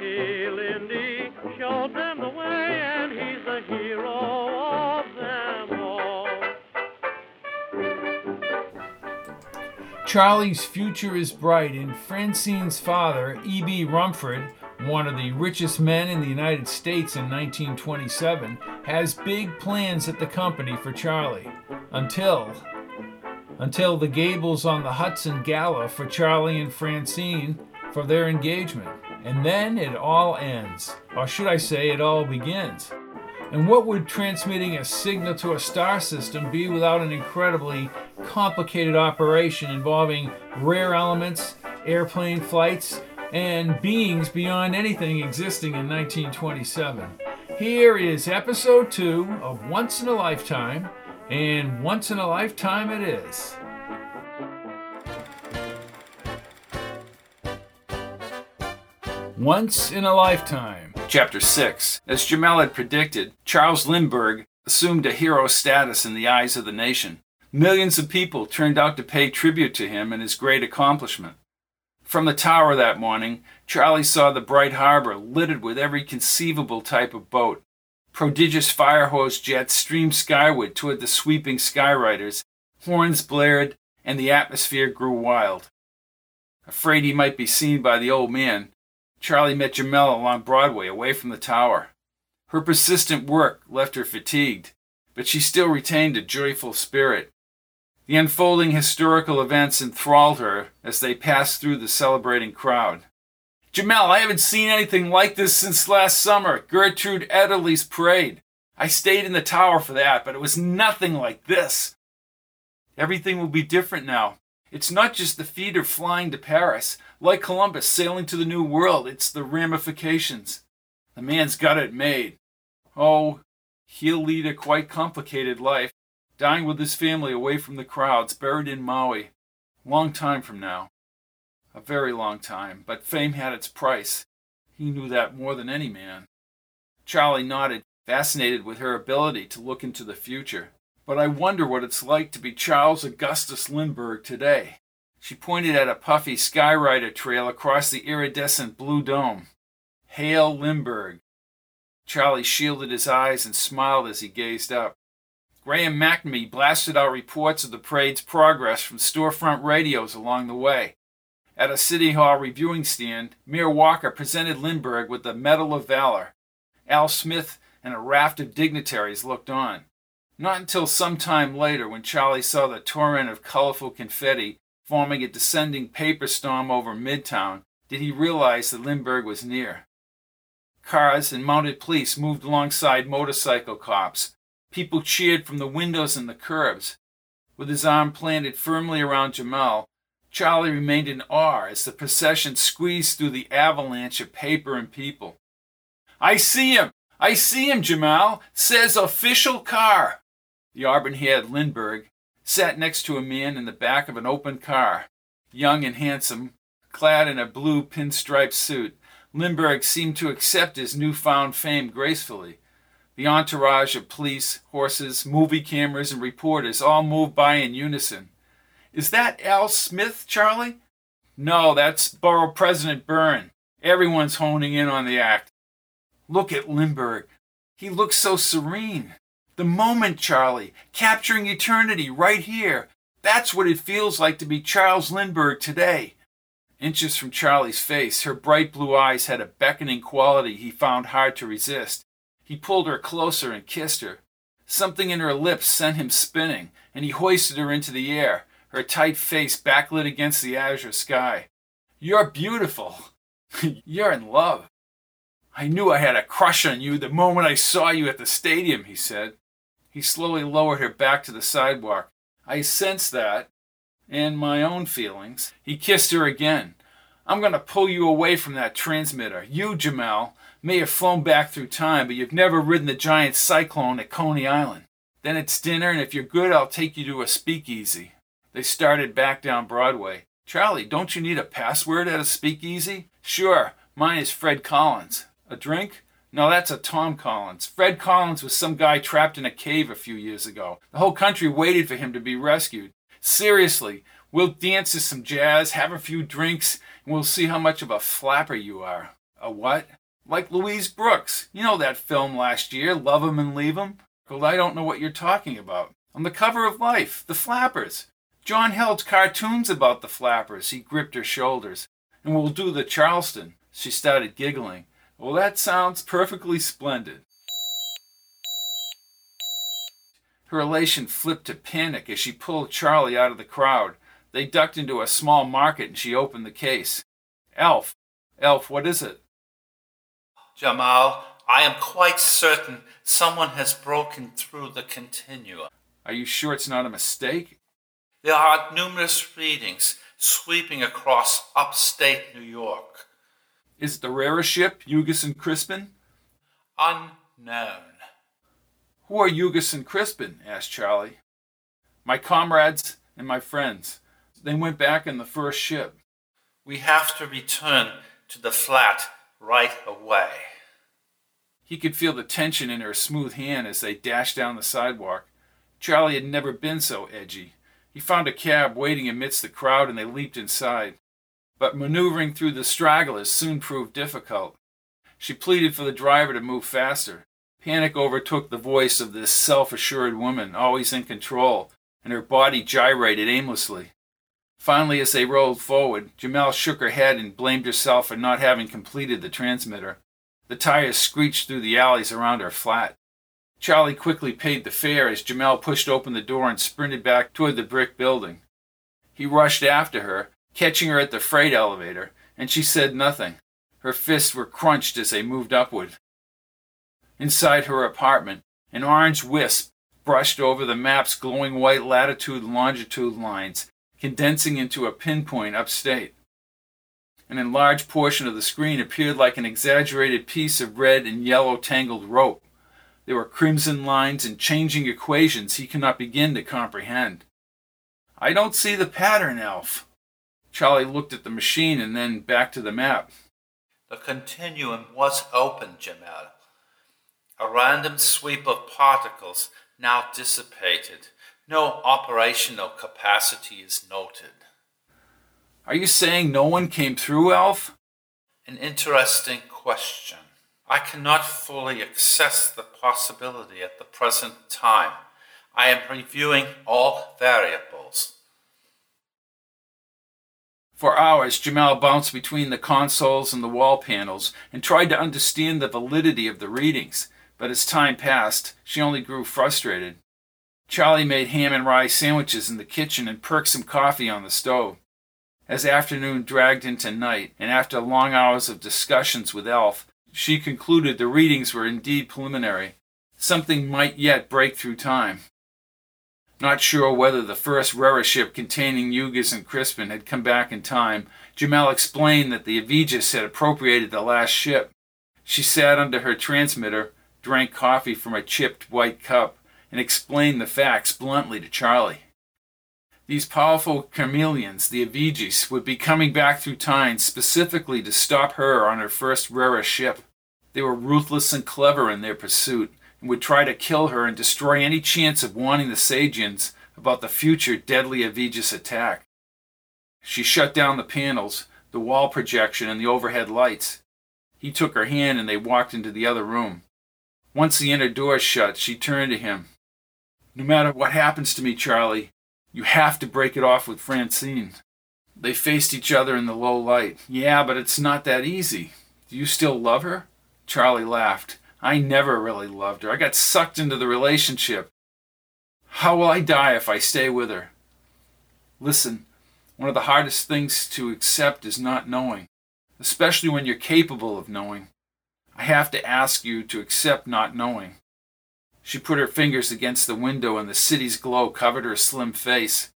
Lindy showed them the way, and he's the hero of them all. Charlie's future is bright, and Francine's father, E.B. Rumford, one of the richest men in the United States in 1927, has big plans at the company for Charlie. Until. Until the Gables on the Hudson Gala for Charlie and Francine for their engagement. And then it all ends. Or should I say, it all begins. And what would transmitting a signal to a star system be without an incredibly complicated operation involving rare elements, airplane flights, and beings beyond anything existing in 1927? Here is episode two of Once in a Lifetime, and once in a lifetime it is. Once in a Lifetime. Chapter 6. As Jamal had predicted, Charles Lindbergh assumed a hero status in the eyes of the nation. Millions of people turned out to pay tribute to him and his great accomplishment. From the tower that morning, Charlie saw the bright harbor littered with every conceivable type of boat. Prodigious fire hose jets streamed skyward toward the sweeping skyriders, horns blared, and the atmosphere grew wild. Afraid he might be seen by the old man, Charlie met Jamal along Broadway away from the tower. Her persistent work left her fatigued, but she still retained a joyful spirit. The unfolding historical events enthralled her as they passed through the celebrating crowd. Jamal, I haven't seen anything like this since last summer, Gertrude Ederle's parade. I stayed in the tower for that, but it was nothing like this. Everything will be different now. It's not just the feeder flying to Paris, like Columbus sailing to the New World, it's the ramifications. The man's got it made. Oh, he'll lead a quite complicated life, dying with his family away from the crowds, buried in Maui. Long time from now. A very long time, but fame had its price. He knew that more than any man. Charlie nodded, fascinated with her ability to look into the future. But I wonder what it's like to be Charles Augustus Lindbergh today. She pointed at a puffy skyrider trail across the iridescent blue dome. Hail Lindbergh. Charlie shielded his eyes and smiled as he gazed up. Graham McNamee blasted out reports of the parade's progress from storefront radios along the way. At a City Hall reviewing stand, Mayor Walker presented Lindbergh with the Medal of Valor. Al Smith and a raft of dignitaries looked on. Not until some time later, when Charlie saw the torrent of colorful confetti forming a descending paper storm over Midtown, did he realize that Lindbergh was near. Cars and mounted police moved alongside motorcycle cops. People cheered from the windows and the curbs. With his arm planted firmly around Jamal, Charlie remained in awe as the procession squeezed through the avalanche of paper and people. I see him! I see him, Jamal! Says official car! The auburn haired Lindbergh sat next to a man in the back of an open car. Young and handsome, clad in a blue pinstripe suit, Lindbergh seemed to accept his newfound fame gracefully. The entourage of police, horses, movie cameras, and reporters all moved by in unison. Is that Al Smith, Charlie? No, that's Borough President Byrne. Everyone's honing in on the act. Look at Lindbergh. He looks so serene. The moment, Charlie, capturing eternity right here. That's what it feels like to be Charles Lindbergh today. Inches from Charlie's face, her bright blue eyes had a beckoning quality he found hard to resist. He pulled her closer and kissed her. Something in her lips sent him spinning, and he hoisted her into the air. her tight face backlit against the azure sky. You're beautiful. You're in love. I knew I had a crush on you the moment I saw you at the stadium, he said. He slowly lowered her back to the sidewalk. I sensed that, and my own feelings. He kissed her again. I'm going to pull you away from that transmitter. You, Jamal, may have flown back through time, but you've never ridden the giant cyclone at Coney Island. Then it's dinner, and if you're good, I'll take you to a speakeasy. They started back down Broadway. Charlie, don't you need a password at a speakeasy? Sure, mine is Fred Collins. A drink? No, that's a Tom Collins. Fred Collins was some guy trapped in a cave a few years ago. The whole country waited for him to be rescued. Seriously, we'll dance to some jazz, have a few drinks, and we'll see how much of a flapper you are. A what? Like Louise Brooks. You know that film last year, Love 'em and Leave 'em? Well, I don't know what you're talking about. On the cover of Life, the Flappers. John Held's cartoons about the Flappers. He gripped her shoulders. And we'll do the Charleston. She started giggling. Well, that sounds perfectly splendid. Her elation flipped to panic as she pulled Charlie out of the crowd. They ducked into a small market and she opened the case. Elf, Elf, what is it? Jamal, I am quite certain someone has broken through the continuum. Are you sure it's not a mistake? There are numerous readings sweeping across upstate New York. Is it the rarest ship, Hugus and Crispin? Unknown. Who are Hugus and Crispin? asked Charlie. My comrades and my friends. They went back in the first ship. We have to return to the flat right away. He could feel the tension in her smooth hand as they dashed down the sidewalk. Charlie had never been so edgy. He found a cab waiting amidst the crowd and they leaped inside. But maneuvering through the stragglers soon proved difficult. She pleaded for the driver to move faster. Panic overtook the voice of this self assured woman, always in control, and her body gyrated aimlessly. Finally, as they rolled forward, Jamal shook her head and blamed herself for not having completed the transmitter. The tires screeched through the alleys around her flat. Charlie quickly paid the fare as Jamal pushed open the door and sprinted back toward the brick building. He rushed after her, catching her at the freight elevator, and she said nothing. Her fists were crunched as they moved upward. Inside her apartment, an orange wisp brushed over the map's glowing white latitude and longitude lines, condensing into a pinpoint upstate. An enlarged portion of the screen appeared like an exaggerated piece of red and yellow tangled rope. There were crimson lines and changing equations he cannot begin to comprehend. I don't see the pattern, Elf. Charlie looked at the machine and then back to the map. The continuum was open, Jamal. A random sweep of particles now dissipated. No operational capacity is noted. Are you saying no one came through, Elf? An interesting question. I cannot fully assess the possibility at the present time. I am reviewing all variables. For hours, Jamal bounced between the consoles and the wall panels and tried to understand the validity of the readings, but as time passed, she only grew frustrated. Charlie made ham and rye sandwiches in the kitchen and perked some coffee on the stove. As afternoon dragged into night, and after long hours of discussions with Elf, she concluded the readings were indeed preliminary. Something might yet break through time. Not sure whether the first Rera ship containing Yugas and Crispin had come back in time, Jamal explained that the Aegis had appropriated the last ship. She sat under her transmitter, drank coffee from a chipped white cup, and explained the facts bluntly to Charlie. These powerful chameleons, the Aegis, would be coming back through time specifically to stop her on her first Rera ship. They were ruthless and clever in their pursuit, would try to kill her and destroy any chance of warning the Sagians about the future deadly Aegis attack. She shut down the panels, the wall projection, and the overhead lights. He took her hand and they walked into the other room. Once the inner door shut, she turned to him. No matter what happens to me, Charlie, you have to break it off with Francine. They faced each other in the low light. Yeah, but it's not that easy. Do you still love her? Charlie laughed. I never really loved her. I got sucked into the relationship. How will I die if I stay with her? Listen, one of the hardest things to accept is not knowing, especially when you're capable of knowing. I have to ask you to accept not knowing. She put her fingers against the window and the city's glow covered her slim face.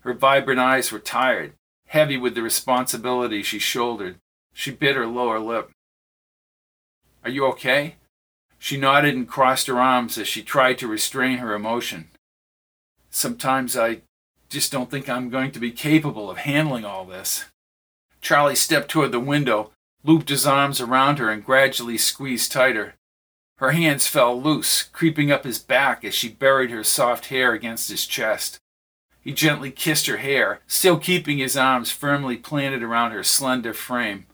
Her vibrant eyes were tired, heavy with the responsibility she shouldered. She bit her lower lip. Are you okay? She nodded and crossed her arms as she tried to restrain her emotion. Sometimes I just don't think I'm going to be capable of handling all this. Charlie stepped toward the window, looped his arms around her, and gradually squeezed tighter. Her hands fell loose, creeping up his back as she buried her soft hair against his chest. He gently kissed her hair, still keeping his arms firmly planted around her slender frame.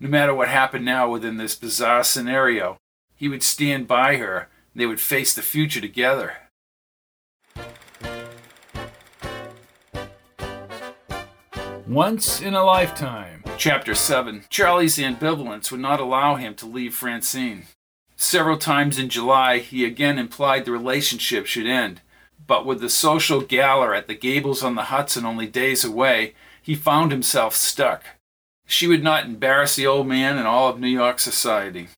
No matter what happened now within this bizarre scenario, he would stand by her and they would face the future together. Once in a lifetime. Chapter 7. Charlie's ambivalence would not allow him to leave Francine. Several times in July, he again implied the relationship should end, but with the social gala at the Gables on the Hudson only days away, he found himself stuck. She would not embarrass the old man and all of New York society.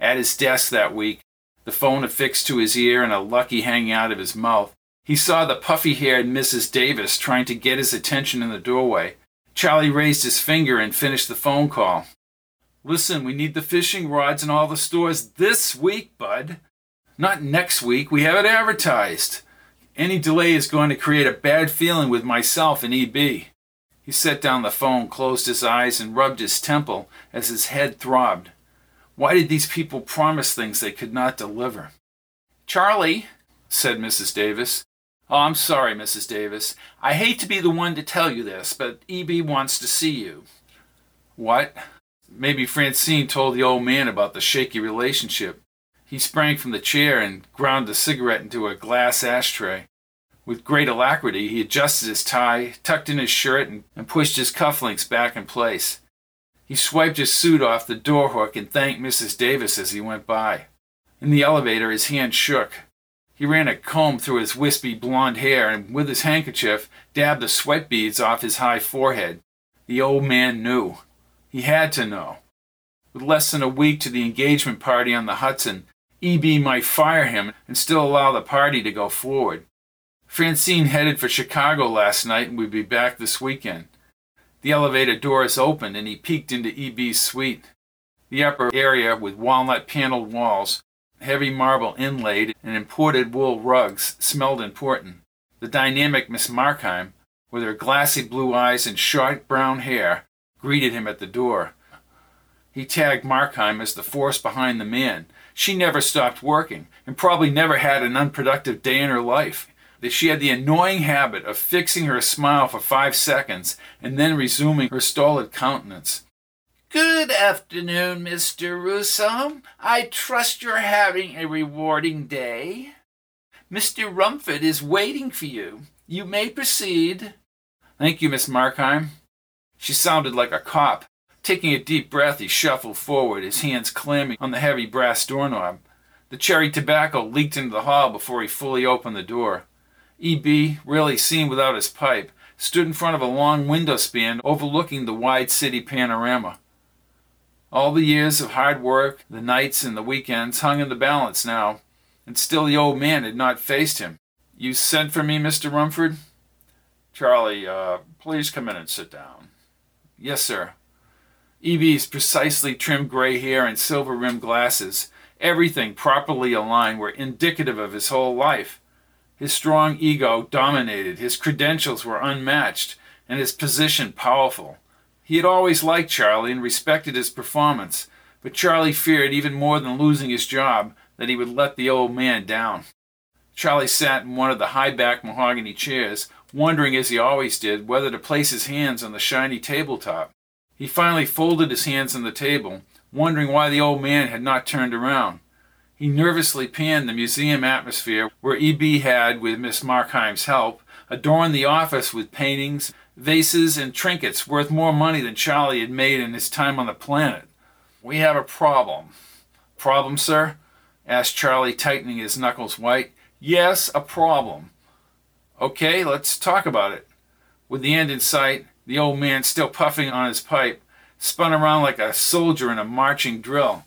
At his desk that week, the phone affixed to his ear and a lucky hanging out of his mouth, he saw the puffy haired Mrs. Davis trying to get his attention in the doorway. Charlie raised his finger and finished the phone call. Listen, we need the fishing rods in all the stores this week, bud. Not next week. We have it advertised. Any delay is going to create a bad feeling with myself and EB. He set down the phone, closed his eyes, and rubbed his temple as his head throbbed. Why did these people promise things they could not deliver? Charlie, said Mrs. Davis. Oh, I'm sorry, Mrs. Davis. I hate to be the one to tell you this, but EB wants to see you. What? Maybe Francine told the old man about the shaky relationship. He sprang from the chair and ground the cigarette into a glass ashtray. With great alacrity, he adjusted his tie, tucked in his shirt, and, and pushed his cufflinks back in place. He swiped his suit off the door hook and thanked Mrs. Davis as he went by. In the elevator, his hand shook. He ran a comb through his wispy blond hair and, with his handkerchief, dabbed the sweat beads off his high forehead. The old man knew. He had to know. With less than a week to the engagement party on the Hudson, EB might fire him and still allow the party to go forward. Francine headed for Chicago last night and would be back this weekend. The elevator doors opened and he peeked into EB's suite. The upper area with walnut paneled walls, heavy marble inlaid, and imported wool rugs smelled important. The dynamic Miss Markheim, with her glassy blue eyes and short brown hair, greeted him at the door. He tagged Markheim as the force behind the man. She never stopped working and probably never had an unproductive day in her life. That she had the annoying habit of fixing her smile for five seconds and then resuming her stolid countenance. Good afternoon, Mr. Russo. I trust you're having a rewarding day. Mr. Rumford is waiting for you. You may proceed. Thank you, Miss Markheim. She sounded like a cop. Taking a deep breath, he shuffled forward, his hands clamming on the heavy brass doorknob. The cherry tobacco leaked into the hall before he fully opened the door. E.B., rarely seen without his pipe, stood in front of a long window span overlooking the wide city panorama. All the years of hard work, the nights and the weekends hung in the balance now, and still the old man had not faced him. You sent for me, Mr. Rumford? Charlie, uh, please come in and sit down. Yes, sir. EB's precisely trimmed gray hair and silver rimmed glasses, everything properly aligned, were indicative of his whole life. His strong ego dominated, his credentials were unmatched, and his position powerful. He had always liked Charlie and respected his performance, but Charlie feared even more than losing his job that he would let the old man down. Charlie sat in one of the high backed mahogany chairs, wondering as he always did whether to place his hands on the shiny tabletop. He finally folded his hands on the table, wondering why the old man had not turned around. He nervously panned the museum atmosphere where E.B. had, with Miss Markheim's help, adorned the office with paintings, vases, and trinkets worth more money than Charlie had made in his time on the planet. We have a problem. Problem, sir? asked Charlie, tightening his knuckles white. Yes, a problem. Okay, let's talk about it. With the end in sight, the old man, still puffing on his pipe, spun around like a soldier in a marching drill.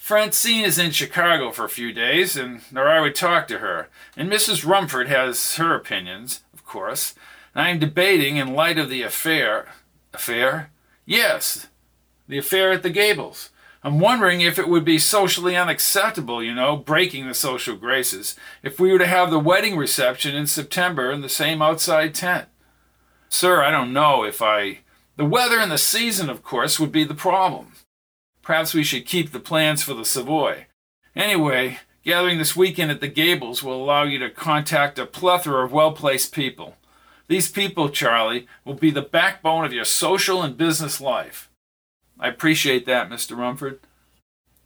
Francine is in Chicago for a few days, and or I would talk to her. And Mrs. Rumford has her opinions, of course. And I am debating, in light of the affair. Affair? Yes, the affair at the Gables. I'm wondering if it would be socially unacceptable, you know, breaking the social graces, if we were to have the wedding reception in September in the same outside tent. Sir, I don't know if I. The weather and the season, of course, would be the problem. Perhaps we should keep the plans for the Savoy. Anyway, gathering this weekend at the Gables will allow you to contact a plethora of well placed people. These people, Charlie, will be the backbone of your social and business life. I appreciate that, Mr. Rumford.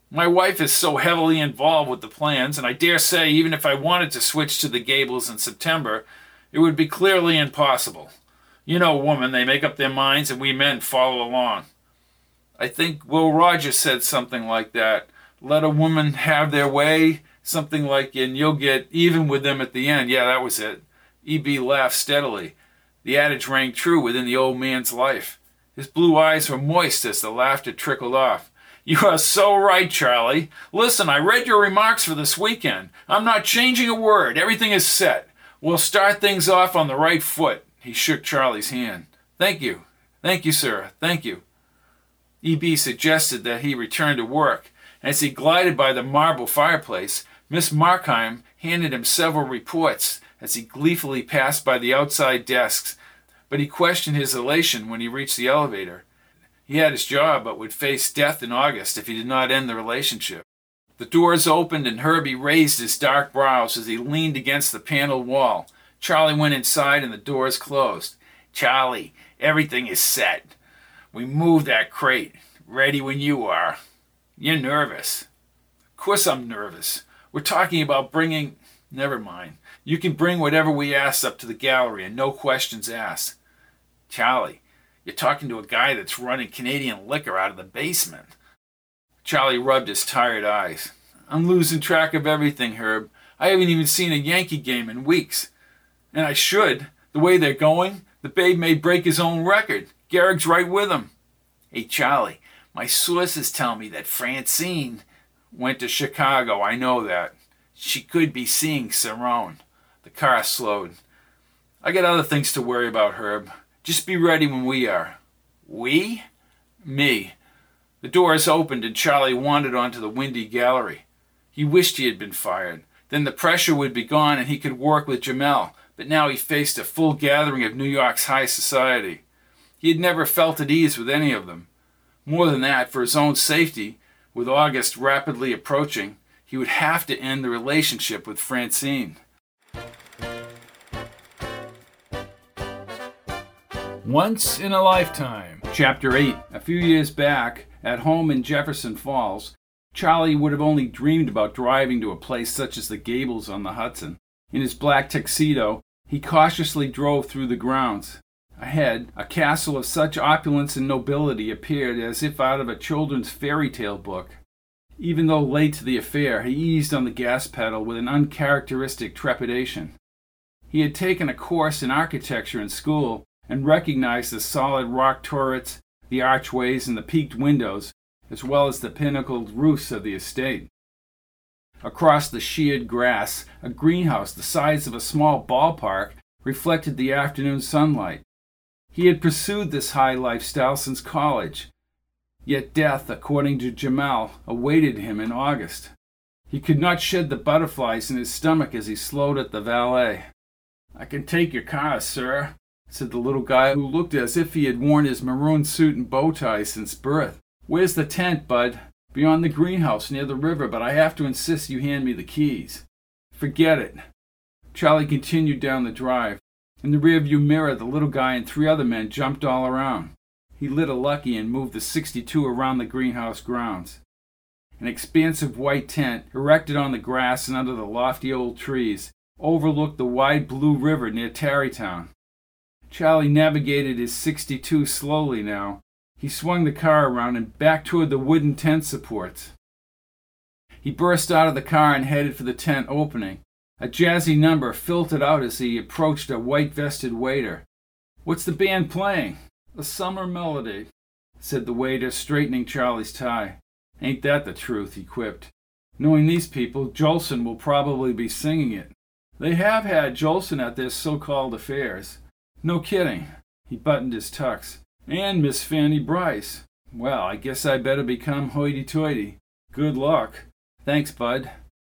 My wife is so heavily involved with the plans, and I dare say, even if I wanted to switch to the Gables in September, it would be clearly impossible. You know, woman, they make up their minds, and we men follow along. I think Will Rogers said something like that. Let a woman have their way, something like, and you'll get even with them at the end. Yeah, that was it. E.B. laughed steadily. The adage rang true within the old man's life. His blue eyes were moist as the laughter trickled off. You are so right, Charlie. Listen, I read your remarks for this weekend. I'm not changing a word. Everything is set. We'll start things off on the right foot. He shook Charlie's hand. Thank you. Thank you, sir. Thank you. E.B. suggested that he return to work. As he glided by the marble fireplace, Miss Markheim handed him several reports as he gleefully passed by the outside desks but he questioned his elation when he reached the elevator. He had his job, but would face death in August if he did not end the relationship. The doors opened and Herbie raised his dark brows as he leaned against the paneled wall. Charlie went inside and the doors closed. Charlie, everything is set. We move that crate. Ready when you are. You're nervous. Of course I'm nervous. We're talking about bringing. Never mind. You can bring whatever we ask up to the gallery and no questions asked. Charlie, you're talking to a guy that's running Canadian liquor out of the basement. Charlie rubbed his tired eyes. I'm losing track of everything, Herb. I haven't even seen a Yankee game in weeks. And I should. The way they're going, the babe may break his own record. Gehrig's right with him. Hey, Charlie, my sources tell me that Francine went to Chicago. I know that. She could be seeing Cerrone. The car slowed. I got other things to worry about, Herb. Just be ready when we are. We? Me. The doors opened and Charlie wandered onto the windy gallery. He wished he had been fired. Then the pressure would be gone and he could work with Jamal, but now he faced a full gathering of New York's high society. He had never felt at ease with any of them. More than that, for his own safety, with August rapidly approaching, he would have to end the relationship with Francine. Once in a Lifetime, Chapter 8. A few years back, at home in Jefferson Falls, Charlie would have only dreamed about driving to a place such as the Gables on the Hudson. In his black tuxedo, he cautiously drove through the grounds. Ahead, a castle of such opulence and nobility appeared as if out of a children's fairy tale book. Even though late to the affair, he eased on the gas pedal with an uncharacteristic trepidation. He had taken a course in architecture in school and recognized the solid rock turrets, the archways, and the peaked windows, as well as the pinnacled roofs of the estate. Across the sheared grass, a greenhouse the size of a small ballpark reflected the afternoon sunlight. He had pursued this high lifestyle since college, yet death, according to Jamal, awaited him in August. He could not shed the butterflies in his stomach as he slowed at the valet. I can take your car, sir, said the little guy who looked as if he had worn his maroon suit and bow tie since birth. Where's the tent, Bud? Beyond the greenhouse near the river, but I have to insist you hand me the keys. Forget it. Charlie continued down the drive. In the rearview mirror, the little guy and three other men jumped all around. He lit a lucky and moved the 62 around the greenhouse grounds. An expansive white tent, erected on the grass and under the lofty old trees, overlooked the wide blue river near Tarrytown. Charlie navigated his 62 slowly now. He swung the car around and back toward the wooden tent supports. He burst out of the car and headed for the tent opening. A jazzy number filtered out as he approached a white vested waiter. What's the band playing? A summer melody, said the waiter, straightening Charlie's tie. Ain't that the truth, he quipped. Knowing these people, Jolson will probably be singing it. They have had Jolson at their so called affairs. No kidding. He buttoned his tux. And Miss Fanny Brice. Well, I guess I better become hoity toity. Good luck. Thanks, Bud.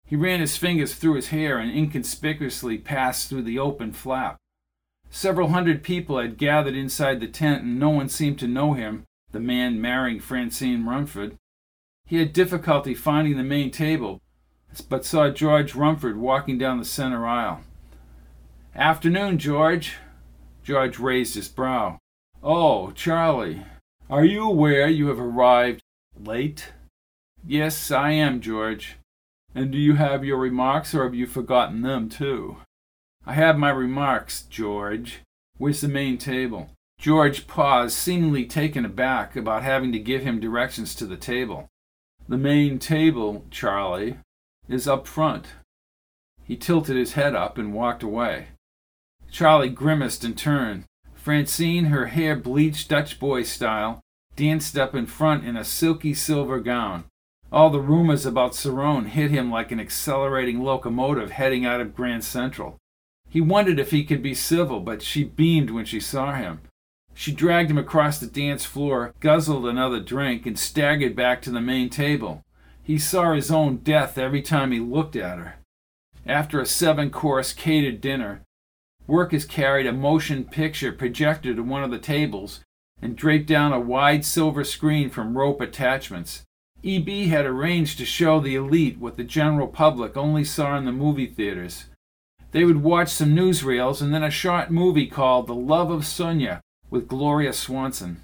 He ran his fingers through his hair and inconspicuously passed through the open flap. Several hundred people had gathered inside the tent, and no one seemed to know him, the man marrying Francine Rumford. He had difficulty finding the main table, but saw George Rumford walking down the center aisle. Afternoon, George. George raised his brow. Oh, Charlie, are you aware you have arrived late? Yes, I am, George. And do you have your remarks, or have you forgotten them too? I have my remarks, George. Where's the main table? George paused, seemingly taken aback about having to give him directions to the table. The main table, Charlie, is up front. He tilted his head up and walked away. Charlie grimaced and turned. Francine, her hair bleached Dutch boy style, danced up in front in a silky silver gown. All the rumors about Cerrone hit him like an accelerating locomotive heading out of Grand Central. He wondered if he could be civil, but she beamed when she saw him. She dragged him across the dance floor, guzzled another drink, and staggered back to the main table. He saw his own death every time he looked at her. After a seven course catered dinner, Workers carried a motion picture projector to one of the tables and draped down a wide silver screen from rope attachments. EB had arranged to show the elite what the general public only saw in the movie theaters. They would watch some newsreels and then a short movie called The Love of Sunya with Gloria Swanson.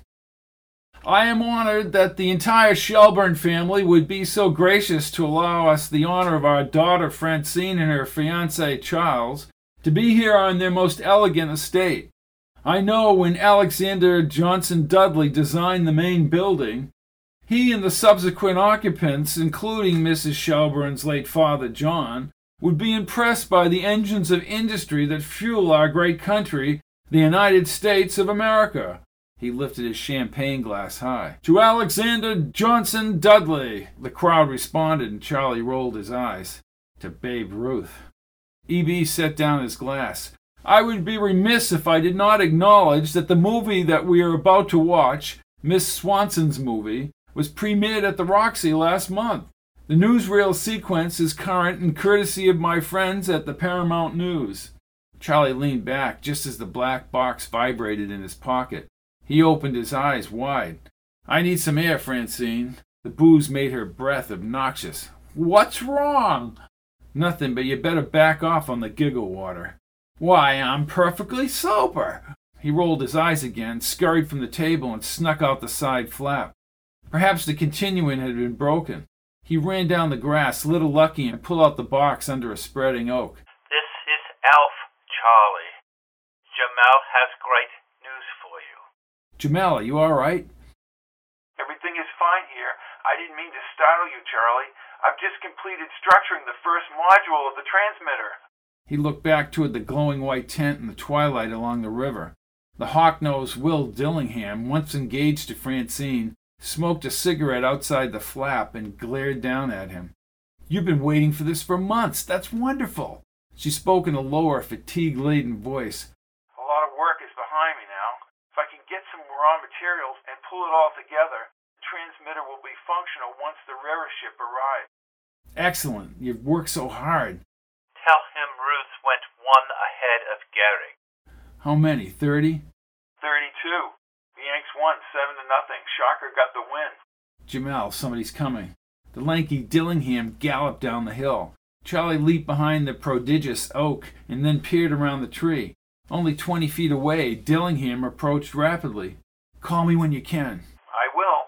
I am honored that the entire Shelburne family would be so gracious to allow us the honor of our daughter Francine and her fiance Charles to be here on their most elegant estate. I know when Alexander Johnson Dudley designed the main building, he and the subsequent occupants, including Mrs. Shelburne's late father John, would be impressed by the engines of industry that fuel our great country, the United States of America. He lifted his champagne glass high. To Alexander Johnson Dudley, the crowd responded, and Charlie rolled his eyes. To Babe Ruth. EB set down his glass. I would be remiss if I did not acknowledge that the movie that we are about to watch, Miss Swanson's movie, was premiered at the Roxy last month. The newsreel sequence is current and courtesy of my friends at the Paramount News. Charlie leaned back just as the black box vibrated in his pocket. He opened his eyes wide. I need some air, Francine. The booze made her breath obnoxious. What's wrong? Nothing, but you better back off on the giggle water. Why, I'm perfectly sober. He rolled his eyes again, scurried from the table, and snuck out the side flap. Perhaps the continuum had been broken. He ran down the grass, lit a lucky, and pulled out the box under a spreading oak. This is Alf, Charlie. Jamal has great news for you. Jamal, are you all right? Everything is fine here. I didn't mean to startle you, Charlie. I've just completed structuring the first module of the transmitter. He looked back toward the glowing white tent in the twilight along the river. The hawk-nosed Will Dillingham, once engaged to Francine, smoked a cigarette outside the flap and glared down at him. You've been waiting for this for months. That's wonderful. She spoke in a lower, fatigue laden voice. A lot of work is behind me now. If I can get some raw materials and pull it all together, the transmitter will be functional once the rare ship arrives. Excellent. You've worked so hard. Tell him Ruth went one ahead of Gehrig. How many? Thirty? 32. The Yanks won 7 to nothing. Shocker got the win. Jamal, somebody's coming. The lanky Dillingham galloped down the hill. Charlie leaped behind the prodigious oak and then peered around the tree. Only twenty feet away, Dillingham approached rapidly. Call me when you can. I will.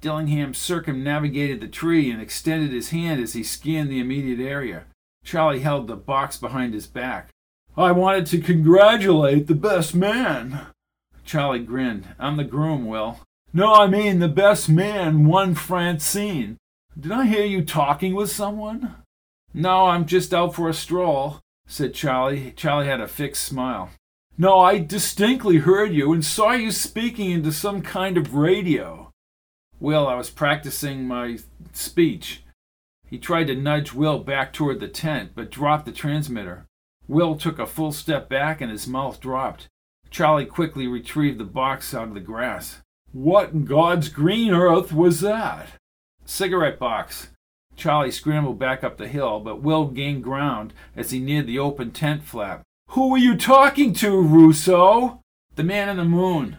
Dillingham circumnavigated the tree and extended his hand as he scanned the immediate area. Charlie held the box behind his back. I wanted to congratulate the best man. Charlie grinned. I'm the groom, Will. No, I mean the best man one Francine. Did I hear you talking with someone? No, I'm just out for a stroll, said Charlie. Charlie had a fixed smile. No, I distinctly heard you and saw you speaking into some kind of radio. Will, I was practicing my speech. He tried to nudge Will back toward the tent, but dropped the transmitter. Will took a full step back and his mouth dropped. Charlie quickly retrieved the box out of the grass. What in God's green earth was that? Cigarette box. Charlie scrambled back up the hill, but Will gained ground as he neared the open tent flap. Who were you talking to, Russo? The man in the moon.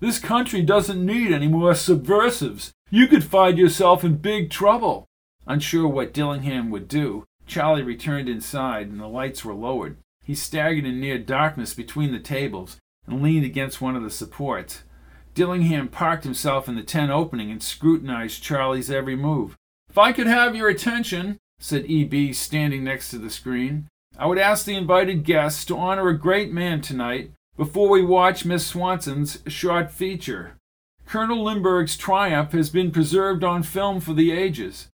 This country doesn't need any more subversives. You could find yourself in big trouble. Unsure what Dillingham would do, Charlie returned inside and the lights were lowered. He staggered in near darkness between the tables and leaned against one of the supports. Dillingham parked himself in the tent opening and scrutinized Charlie's every move. If I could have your attention, said E.B., standing next to the screen, I would ask the invited guests to honor a great man tonight before we watch Miss Swanson's short feature. Colonel Lindbergh's triumph has been preserved on film for the ages.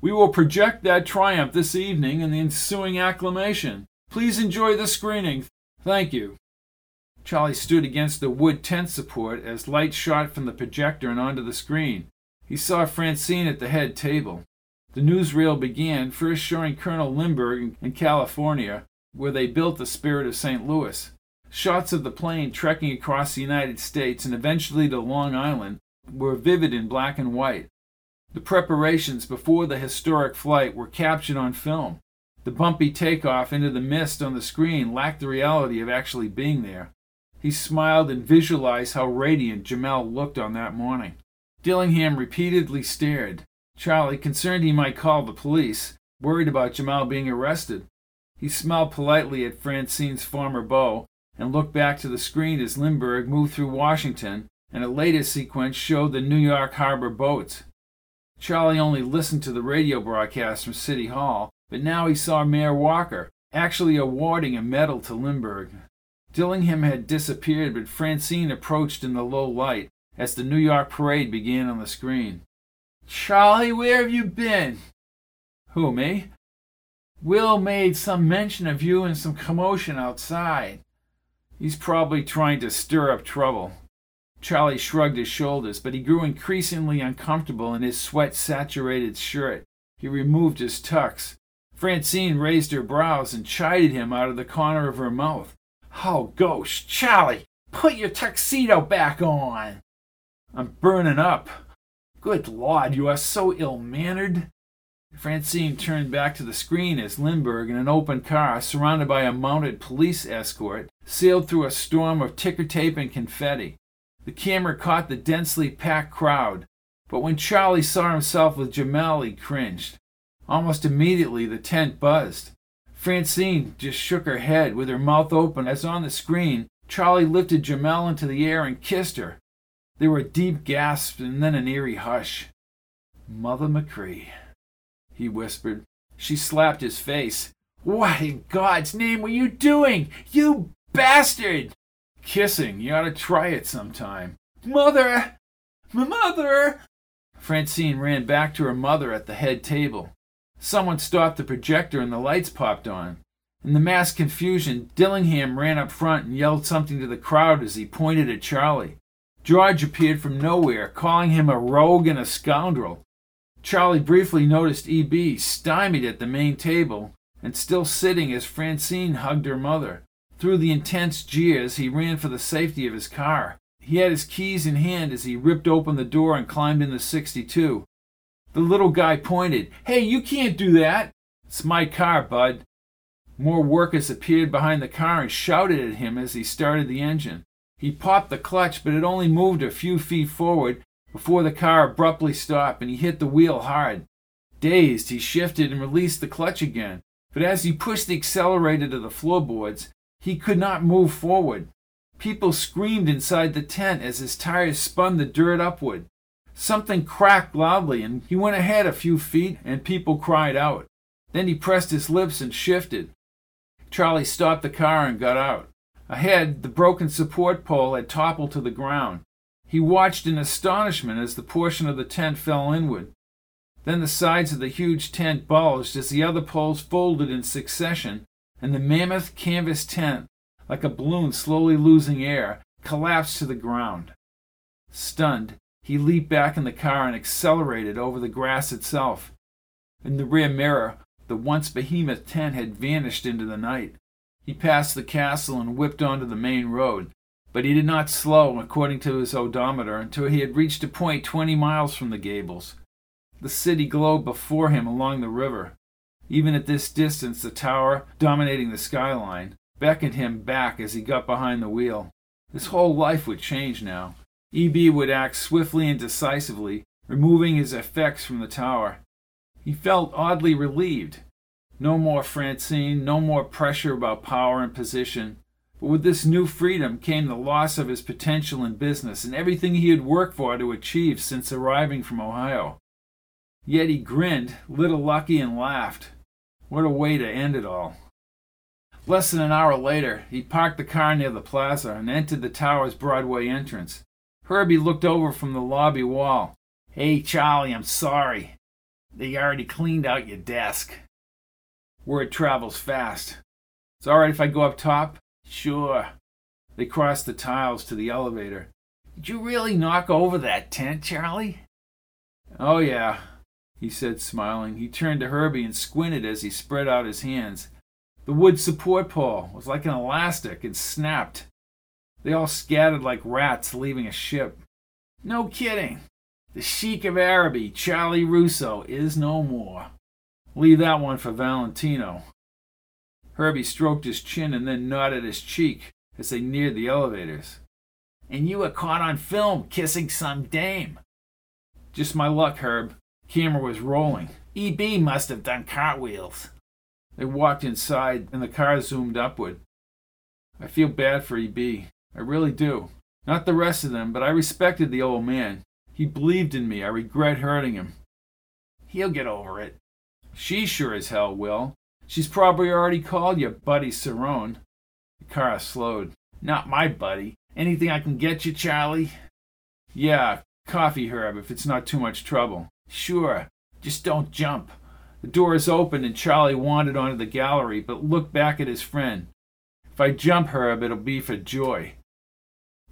We will project that triumph this evening in the ensuing acclamation. Please enjoy the screening. Thank you. Charlie stood against the wood tent support as light shot from the projector and onto the screen. He saw Francine at the head table. The newsreel began, first showing Colonel Lindbergh in California, where they built the Spirit of St. Louis. Shots of the plane trekking across the United States and eventually to Long Island were vivid in black and white. The preparations before the historic flight were captured on film. The bumpy takeoff into the mist on the screen lacked the reality of actually being there. He smiled and visualized how radiant Jamal looked on that morning. Dillingham repeatedly stared. Charlie, concerned he might call the police, worried about Jamal being arrested. He smiled politely at Francine's former beau and looked back to the screen as Lindbergh moved through Washington, and a later sequence showed the New York harbor boats. Charlie only listened to the radio broadcast from City Hall, but now he saw Mayor Walker actually awarding a medal to Lindbergh. Dillingham had disappeared, but Francine approached in the low light as the New York parade began on the screen. Charlie, where have you been? Who, me? Will made some mention of you and some commotion outside. He's probably trying to stir up trouble. Charlie shrugged his shoulders, but he grew increasingly uncomfortable in his sweat saturated shirt. He removed his tux. Francine raised her brows and chided him out of the corner of her mouth. Oh, gosh, Charlie, put your tuxedo back on. I'm burning up. Good Lord, you are so ill mannered. Francine turned back to the screen as Lindbergh, in an open car, surrounded by a mounted police escort, sailed through a storm of ticker tape and confetti. The camera caught the densely packed crowd, but when Charlie saw himself with Jamal, he cringed. Almost immediately, the tent buzzed. Francine just shook her head with her mouth open as on the screen Charlie lifted Jamal into the air and kissed her. There were deep gasps and then an eerie hush. Mother Machree, he whispered. She slapped his face. What in God's name were you doing? You bastard! Kissing. You ought to try it sometime. Mother! Mother! Francine ran back to her mother at the head table. Someone stopped the projector and the lights popped on. In the mass confusion, Dillingham ran up front and yelled something to the crowd as he pointed at Charlie. George appeared from nowhere, calling him a rogue and a scoundrel. Charlie briefly noticed E.B. stymied at the main table and still sitting as Francine hugged her mother. Through the intense jeers, he ran for the safety of his car. He had his keys in hand as he ripped open the door and climbed in the 62. The little guy pointed. Hey, you can't do that. It's my car, bud. More workers appeared behind the car and shouted at him as he started the engine. He popped the clutch, but it only moved a few feet forward before the car abruptly stopped and he hit the wheel hard. Dazed, he shifted and released the clutch again, but as he pushed the accelerator to the floorboards, he could not move forward. People screamed inside the tent as his tires spun the dirt upward. Something cracked loudly, and he went ahead a few feet, and people cried out. Then he pressed his lips and shifted. Charlie stopped the car and got out. Ahead, the broken support pole had toppled to the ground. He watched in astonishment as the portion of the tent fell inward. Then the sides of the huge tent bulged as the other poles folded in succession, and the mammoth canvas tent like a balloon slowly losing air, collapsed to the ground. Stunned, he leaped back in the car and accelerated over the grass itself. In the rear mirror, the once behemoth tent had vanished into the night. He passed the castle and whipped onto the main road, but he did not slow, according to his odometer, until he had reached a point twenty miles from the gables. The city glowed before him along the river. Even at this distance, the tower, dominating the skyline, beckoned him back as he got behind the wheel. His whole life would change now. EB would act swiftly and decisively, removing his effects from the tower. He felt oddly relieved. No more Francine, no more pressure about power and position. But with this new freedom came the loss of his potential in business and everything he had worked for to achieve since arriving from Ohio. Yet he grinned, little lucky, and laughed. What a way to end it all. Less than an hour later, he parked the car near the plaza and entered the tower's Broadway entrance. Herbie looked over from the lobby wall. Hey, Charlie, I'm sorry. They already cleaned out your desk. Word travels fast. It's all right if I go up top? Sure. They crossed the tiles to the elevator. Did you really knock over that tent, Charlie? Oh, yeah, he said, smiling. He turned to Herbie and squinted as he spread out his hands. The wood support pole was like an elastic and snapped. They all scattered like rats leaving a ship. No kidding. The Sheik of Araby, Charlie Russo, is no more. Leave that one for Valentino. Herbie stroked his chin and then nodded his cheek as they neared the elevators. And you were caught on film kissing some dame. Just my luck, Herb. Camera was rolling. EB must have done cartwheels. They walked inside and the car zoomed upward. I feel bad for EB. I really do. Not the rest of them, but I respected the old man. He believed in me. I regret hurting him. He'll get over it. She sure as hell will. She's probably already called you Buddy Cerrone. The car slowed. Not my buddy. Anything I can get you, Charlie? Yeah, coffee, Herb, if it's not too much trouble. Sure. Just don't jump. The doors opened and Charlie wandered onto the gallery, but looked back at his friend. If I jump, Herb, it'll be for joy.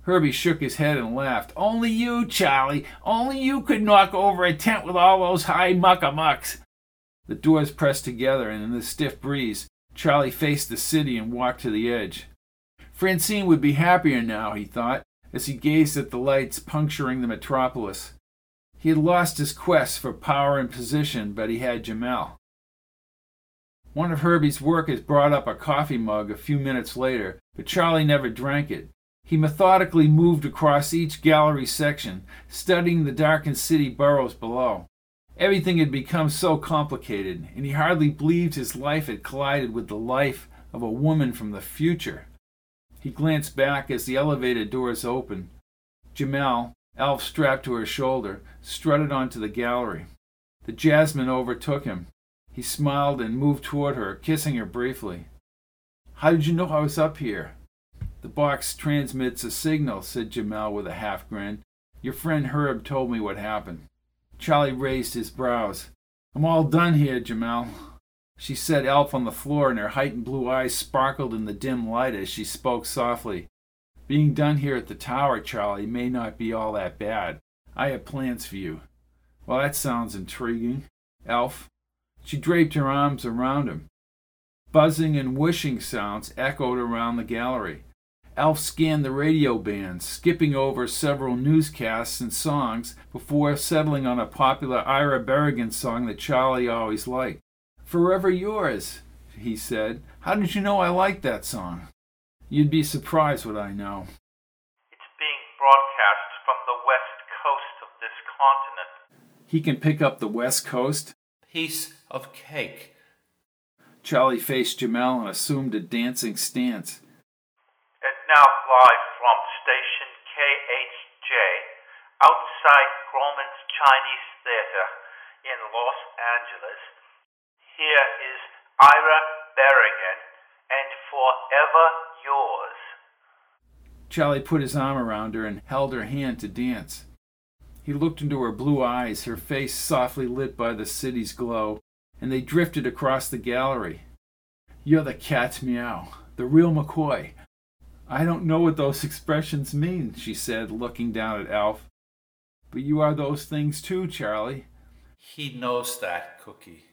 Herbie shook his head and laughed. Only you, Charlie. Only you could knock over a tent with all those high muckamucks. The doors pressed together, and in the stiff breeze, Charlie faced the city and walked to the edge. Francine would be happier now, he thought, as he gazed at the lights puncturing the metropolis. He had lost his quest for power and position, but he had Jamal. One of Herbie's workers brought up a coffee mug a few minutes later, but Charlie never drank it. He methodically moved across each gallery section, studying the darkened city burrows below. Everything had become so complicated, and he hardly believed his life had collided with the life of a woman from the future. He glanced back as the elevator doors opened. Jamal, Elf strapped to her shoulder, strutted onto the gallery. The Jasmine overtook him. He smiled and moved toward her, kissing her briefly. How did you know I was up here? The box transmits a signal, said Jamal with a half grin. Your friend Herb told me what happened. Charlie raised his brows. I'm all done here, Jamal. She set Elf on the floor, and her heightened blue eyes sparkled in the dim light as she spoke softly. Being done here at the tower, Charlie, may not be all that bad. I have plans for you. Well, that sounds intriguing. Elf. She draped her arms around him. Buzzing and whooshing sounds echoed around the gallery. Elf scanned the radio bands, skipping over several newscasts and songs before settling on a popular Ira Berrigan song that Charlie always liked. Forever Yours, he said. How did you know I liked that song? You'd be surprised what I know. It's being broadcast from the west coast of this continent. He can pick up the west coast? Piece of cake. Charlie faced Jamal and assumed a dancing stance. Now live from station KHJ outside Grauman's Chinese Theater in Los Angeles. Here is Ira Berrigan and Forever Yours. Charlie put his arm around her and held her hand to dance. He looked into her blue eyes, her face softly lit by the city's glow, and they drifted across the gallery. You're the cat's meow, the real McCoy. I don't know what those expressions mean, she said, looking down at Elf. But you are those things too, Charlie. He knows that, Cookie.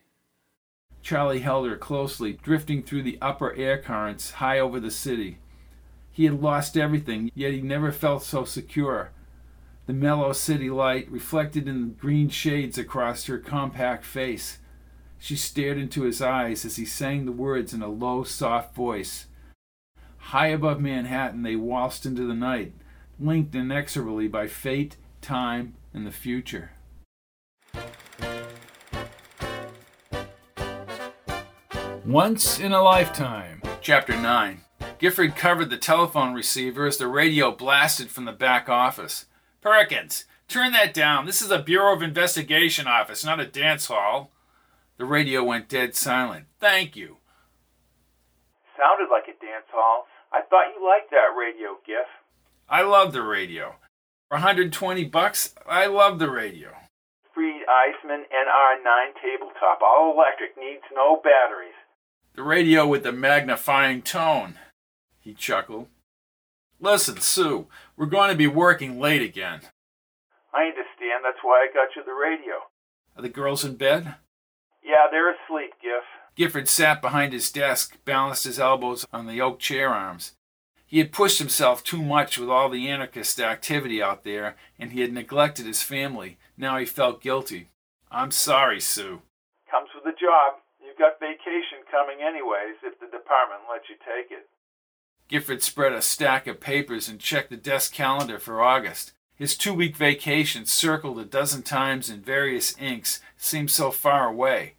Charlie held her closely, drifting through the upper air currents high over the city. He had lost everything, yet he never felt so secure. The mellow city light reflected in the green shades across her compact face. She stared into his eyes as he sang the words in a low, soft voice. High above Manhattan, they waltzed into the night, linked inexorably by fate, time, and the future. Once in a Lifetime, Chapter 9. Gifford covered the telephone receiver as the radio blasted from the back office. Perkins, turn that down. This is a Bureau of Investigation office, not a dance hall. The radio went dead silent. Thank you. Sounded like a dance hall. I thought you liked that radio, Giff. I love the radio. For 120 bucks, I love the radio. Freed Eisemann NR9 tabletop, all electric, needs no batteries. The radio with the magnifying tone. He chuckled. Listen, Sue, we're going to be working late again. I understand. That's why I got you the radio. Are the girls in bed? Yeah, they're asleep, Giff. Gifford sat behind his desk, balanced his elbows on the oak chair arms. He had pushed himself too much with all the anarchist activity out there, and he had neglected his family. Now he felt guilty. I'm sorry, Sue. Comes with the job. You've got vacation coming anyways if the department lets you take it. Gifford spread a stack of papers and checked the desk calendar for August. His two week vacation, circled a dozen times in various inks, seemed so far away.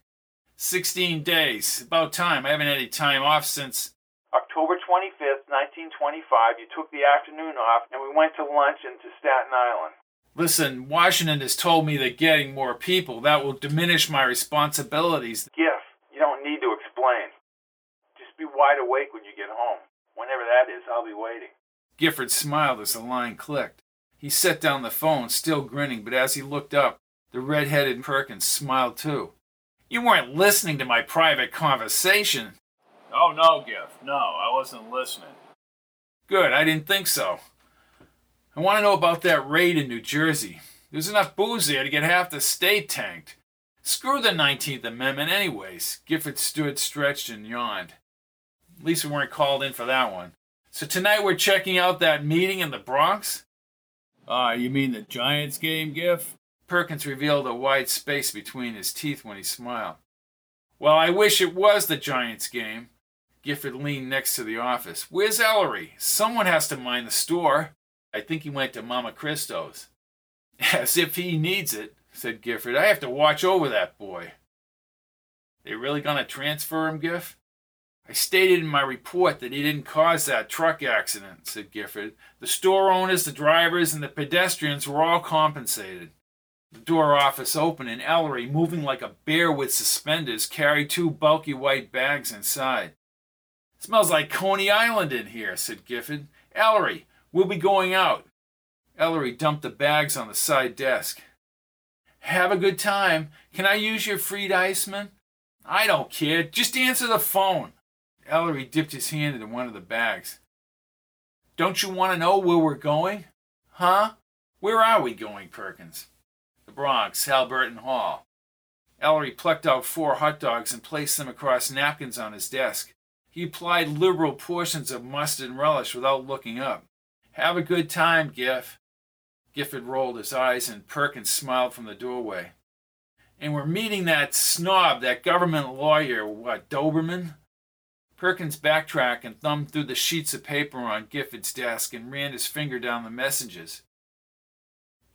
Sixteen days. About time. I haven't had any time off since. October 25th, 1925, you took the afternoon off and we went to lunch into Staten Island. Listen, Washington has told me that getting more people, that will diminish my responsibilities. Giff, you don't need to explain. Just be wide awake when you get home. Whenever that is, I'll be waiting. Gifford smiled as the line clicked. He set down the phone, still grinning, but as he looked up, the red headed Perkins smiled too. You weren't listening to my private conversation. Oh, no, Giff. No, I wasn't listening. Good, I didn't think so. I want to know about that raid in New Jersey. There's enough booze there to get half the state tanked. Screw the 19th Amendment, anyways. Gifford stood stretched and yawned. At least we weren't called in for that one. So tonight we're checking out that meeting in the Bronx? Ah, uh, you mean the Giants game, Giff? Perkins revealed a wide space between his teeth when he smiled. Well, I wish it was the Giants game. Gifford leaned next to the office. Where's Ellery? Someone has to mind the store. I think he went to Mama Christo's. As if he needs it, said Gifford. I have to watch over that boy. They really gonna transfer him, Giff? I stated in my report that he didn't cause that truck accident, said Gifford. The store owners, the drivers, and the pedestrians were all compensated. The door office opened, and Ellery, moving like a bear with suspenders, carried two bulky white bags inside. Smells like Coney Island in here, said Gifford. Ellery, we'll be going out. Ellery dumped the bags on the side desk. Have a good time. Can I use your Freed Eisemann? I don't care. Just answer the phone. Ellery dipped his hand into one of the bags. Don't you want to know where we're going? Huh? Where are we going, Perkins? The Bronx, Halberton Hall. Ellery plucked out four hot dogs and placed them across napkins on his desk. He applied liberal portions of mustard and relish without looking up. Have a good time, Giff. Gifford rolled his eyes and Perkins smiled from the doorway. And we're meeting that snob, that government lawyer, what, Doberman? Perkins backtracked and thumbed through the sheets of paper on Gifford's desk and ran his finger down the messages.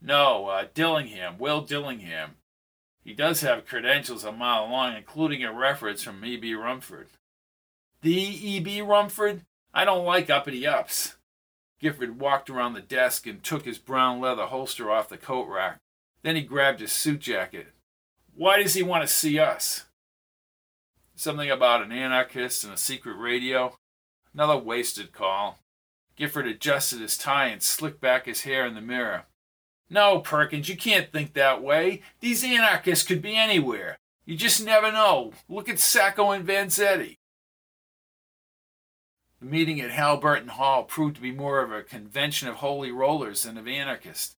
No, uh, Dillingham, Will Dillingham. He does have credentials a mile long, including a reference from E.B. Rumford. The E.B. Rumford? I don't like uppity ups. Gifford walked around the desk and took his brown leather holster off the coat rack. Then he grabbed his suit jacket. Why does he want to see us? Something about an anarchist and a secret radio. Another wasted call. Gifford adjusted his tie and slicked back his hair in the mirror. No, Perkins, you can't think that way. These anarchists could be anywhere. You just never know. Look at Sacco and Vanzetti. The meeting at Halliburton Hall proved to be more of a convention of holy rollers than of anarchists.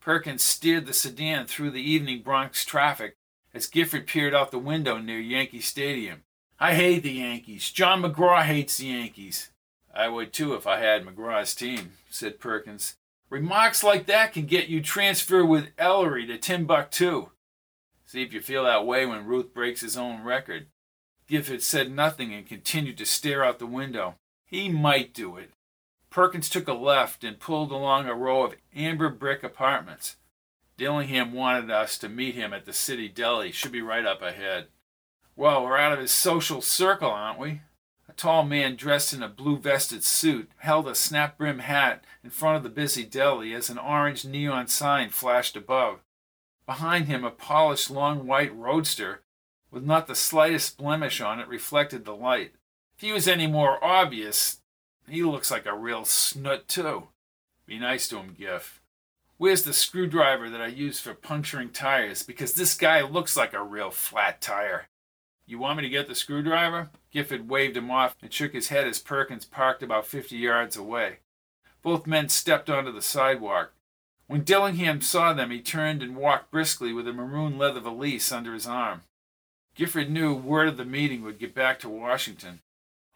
Perkins steered the sedan through the evening Bronx traffic as Gifford peered out the window near Yankee Stadium. I hate the Yankees. John McGraw hates the Yankees. I would too if I had McGraw's team, said Perkins. Remarks like that can get you transferred with Ellery to Timbuktu. See if you feel that way when Ruth breaks his own record. Gifford said nothing and continued to stare out the window. He might do it. Perkins took a left and pulled along a row of amber brick apartments. Dillingham wanted us to meet him at the city deli. Should be right up ahead. Well, we're out of his social circle, aren't we? A tall man dressed in a blue vested suit held a snap brim hat in front of the busy deli as an orange neon sign flashed above. Behind him, a polished long white roadster with not the slightest blemish on it reflected the light. If he was any more obvious, he looks like a real snut, too. Be nice to him, Giff. Where's the screwdriver that I use for puncturing tires? Because this guy looks like a real flat tire. You want me to get the screwdriver? Gifford waved him off and shook his head as Perkins parked about fifty yards away. Both men stepped onto the sidewalk. When Dillingham saw them, he turned and walked briskly with a maroon leather valise under his arm. Gifford knew word of the meeting would get back to Washington.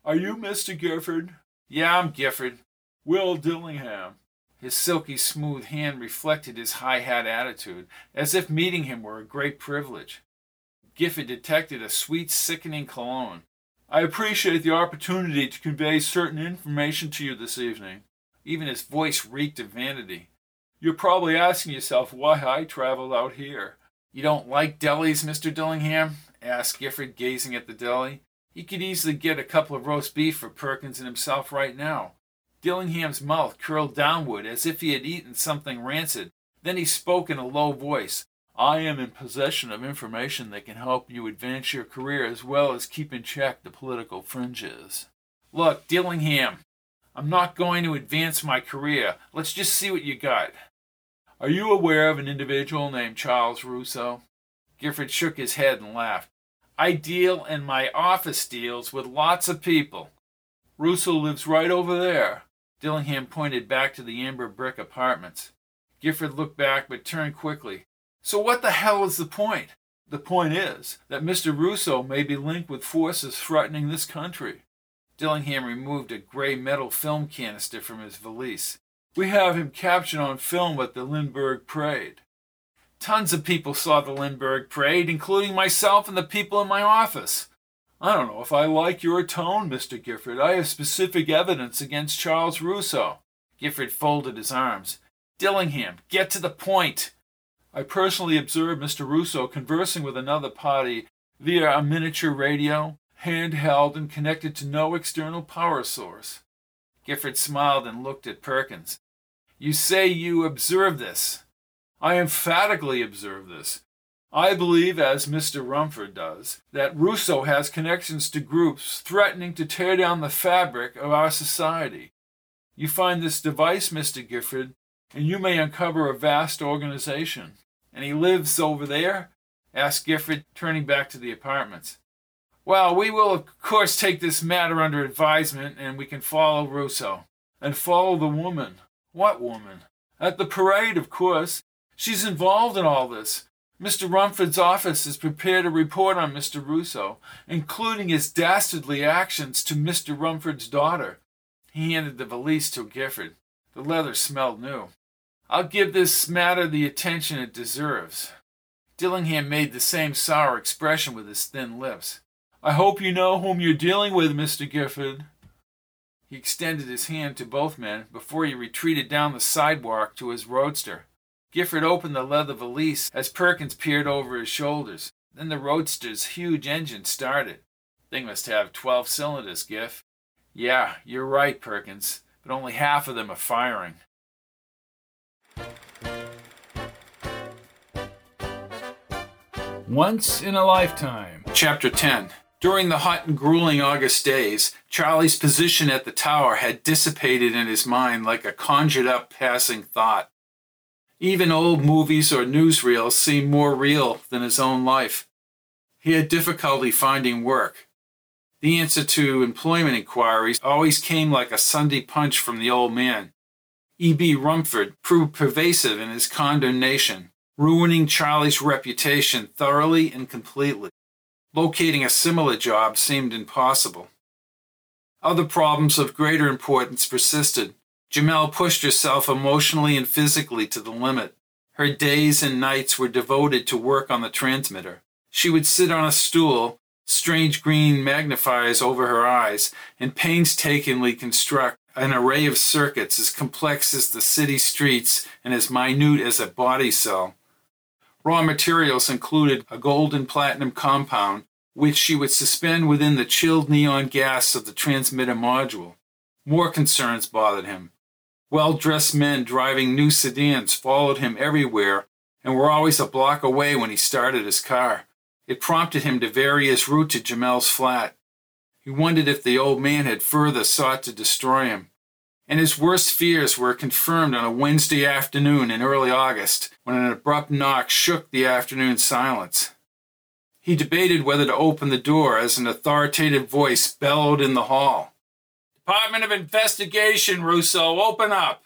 Are you Mr. Gifford? Yeah, I'm Gifford. Will Dillingham. His silky smooth hand reflected his high hat attitude, as if meeting him were a great privilege. Gifford detected a sweet, sickening cologne. I appreciate the opportunity to convey certain information to you this evening. Even his voice reeked of vanity. You're probably asking yourself why I traveled out here. You don't like delis, Mr. Dillingham? asked Gifford, gazing at the deli. He could easily get a couple of roast beef for Perkins and himself right now. Dillingham's mouth curled downward as if he had eaten something rancid. Then he spoke in a low voice. I am in possession of information that can help you advance your career as well as keep in check the political fringes. Look, Dillingham, I'm not going to advance my career. Let's just see what you got. Are you aware of an individual named Charles Russo? Gifford shook his head and laughed. I deal in my office deals with lots of people. Russo lives right over there. Dillingham pointed back to the amber brick apartments. Gifford looked back but turned quickly. So what the hell is the point? The point is that Mr. Russo may be linked with forces threatening this country. Dillingham removed a gray metal film canister from his valise. We have him captured on film at the Lindbergh Parade. Tons of people saw the Lindbergh Parade, including myself and the people in my office. I don't know if I like your tone, Mr. Gifford. I have specific evidence against Charles Russo. Gifford folded his arms. Dillingham, get to the point. I personally observed Mr. Russo conversing with another party via a miniature radio, handheld and connected to no external power source. Gifford smiled and looked at Perkins. You say you observe this. I emphatically observe this. I believe, as Mr. Rumford does, that Russo has connections to groups threatening to tear down the fabric of our society. You find this device, Mr. Gifford, and you may uncover a vast organization. And he lives over there? asked Gifford, turning back to the apartments. Well, we will, of course, take this matter under advisement, and we can follow Russo. And follow the woman. What woman? At the parade, of course. She's involved in all this. Mr. Rumford's office is prepared a report on Mr. Russo, including his dastardly actions to Mr. Rumford's daughter. He handed the valise to Gifford. The leather smelled new. I'll give this matter the attention it deserves. Dillingham made the same sour expression with his thin lips. I hope you know whom you're dealing with, Mr. Gifford. He extended his hand to both men before he retreated down the sidewalk to his roadster. Gifford opened the leather valise as Perkins peered over his shoulders. Then the roadster's huge engine started. Thing must have twelve cylinders, Giff. Yeah, you're right, Perkins, but only half of them are firing. Once in a Lifetime. Chapter 10. During the hot and grueling August days, Charlie's position at the tower had dissipated in his mind like a conjured up passing thought. Even old movies or newsreels seemed more real than his own life. He had difficulty finding work. The answer to employment inquiries always came like a Sunday punch from the old man. E.B. Rumford proved pervasive in his condemnation, ruining Charlie's reputation thoroughly and completely. Locating a similar job seemed impossible. Other problems of greater importance persisted. Jamal pushed herself emotionally and physically to the limit. Her days and nights were devoted to work on the transmitter. She would sit on a stool, strange green magnifiers over her eyes, and painstakingly construct an array of circuits as complex as the city streets and as minute as a body cell. Raw materials included a gold and platinum compound, which she would suspend within the chilled neon gas of the transmitter module. More concerns bothered him. Well dressed men driving new sedans followed him everywhere and were always a block away when he started his car. It prompted him to vary his route to Jamal's flat. He wondered if the old man had further sought to destroy him. And his worst fears were confirmed on a Wednesday afternoon in early August when an abrupt knock shook the afternoon silence. He debated whether to open the door as an authoritative voice bellowed in the hall. Department of Investigation, Russo, open up!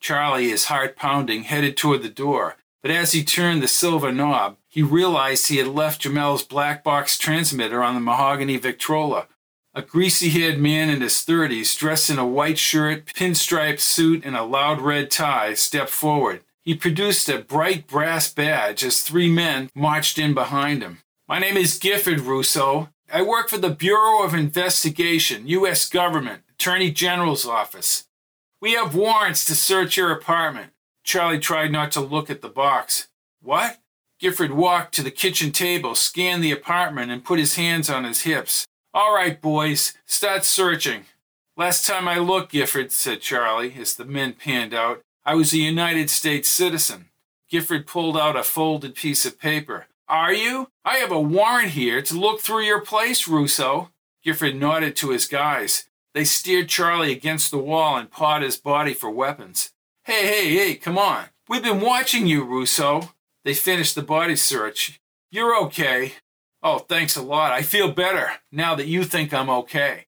Charlie, his heart pounding, headed toward the door, but as he turned the silver knob, he realized he had left Jamal's black box transmitter on the mahogany Victrola. A greasy haired man in his thirties, dressed in a white shirt, pinstripe suit, and a loud red tie, stepped forward. He produced a bright brass badge as three men marched in behind him. My name is Gifford Russo. I work for the Bureau of Investigation, U.S. Government, Attorney General's Office. We have warrants to search your apartment. Charlie tried not to look at the box. What? Gifford walked to the kitchen table, scanned the apartment, and put his hands on his hips. All right, boys, start searching. Last time I looked, Gifford, said Charlie, as the men panned out, I was a United States citizen. Gifford pulled out a folded piece of paper. Are you? I have a warrant here to look through your place, Russo. Gifford nodded to his guys. They steered Charlie against the wall and pawed his body for weapons. Hey, hey, hey, come on. We've been watching you, Russo. They finished the body search. You're okay. Oh, thanks a lot. I feel better now that you think I'm okay.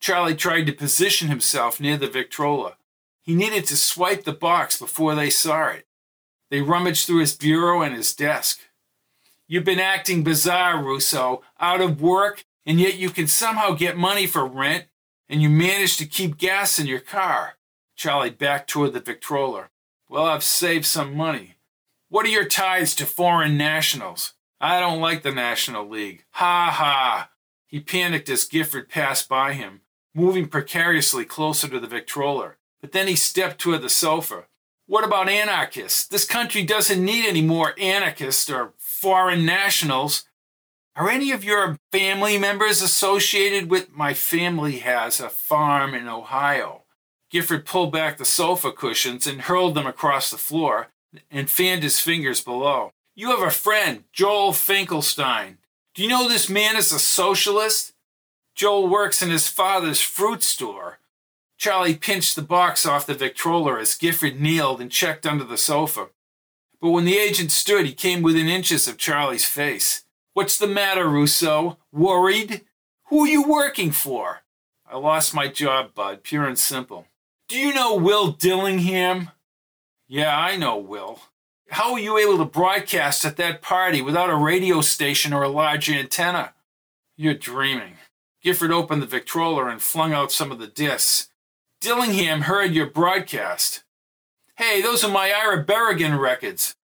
Charlie tried to position himself near the Victrola. He needed to swipe the box before they saw it. They rummaged through his bureau and his desk. You've been acting bizarre, Russo, out of work, and yet you can somehow get money for rent, and you manage to keep gas in your car. Charlie backed toward the Victrola. Well, I've saved some money. What are your ties to foreign nationals? I don't like the National League. Ha ha! He panicked as Gifford passed by him, moving precariously closer to the Victrola. But then he stepped toward the sofa. What about anarchists? This country doesn't need any more anarchists or foreign nationals. Are any of your family members associated with my family has a farm in Ohio? Gifford pulled back the sofa cushions and hurled them across the floor and fanned his fingers below. You have a friend, Joel Finkelstein. Do you know this man is a socialist? Joel works in his father's fruit store. Charlie pinched the box off the Victrola as Gifford kneeled and checked under the sofa. But when the agent stood, he came within inches of Charlie's face. What's the matter, Russo? Worried? Who are you working for? I lost my job, Bud, pure and simple. Do you know Will Dillingham? Yeah, I know Will. How were you able to broadcast at that party without a radio station or a large antenna? You're dreaming. Gifford opened the Victrola and flung out some of the discs. Dillingham heard your broadcast. Hey, those are my Ira Berrigan records.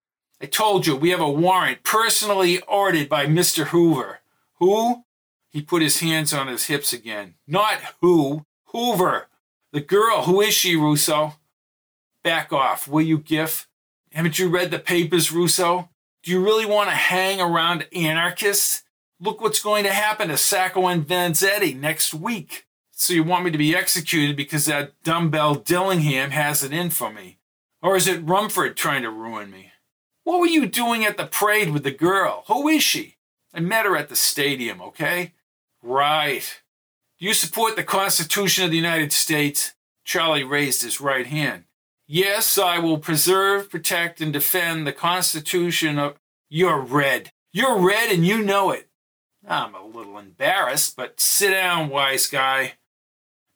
I told you we have a warrant personally ordered by Mr. Hoover. Who? He put his hands on his hips again. Not who, Hoover. The girl. Who is she, Russo? Back off, will you, Giff? Haven't you read the papers, Russo? Do you really want to hang around anarchists? Look what's going to happen to Sacco and Vanzetti next week. So you want me to be executed because that dumbbell Dillingham has it in for me? Or is it Rumford trying to ruin me? What were you doing at the parade with the girl? Who is she? I met her at the stadium, okay? Right. You support the Constitution of the United States? Charlie raised his right hand. Yes, I will preserve, protect, and defend the Constitution of. You're red. You're red and you know it. I'm a little embarrassed, but sit down, wise guy.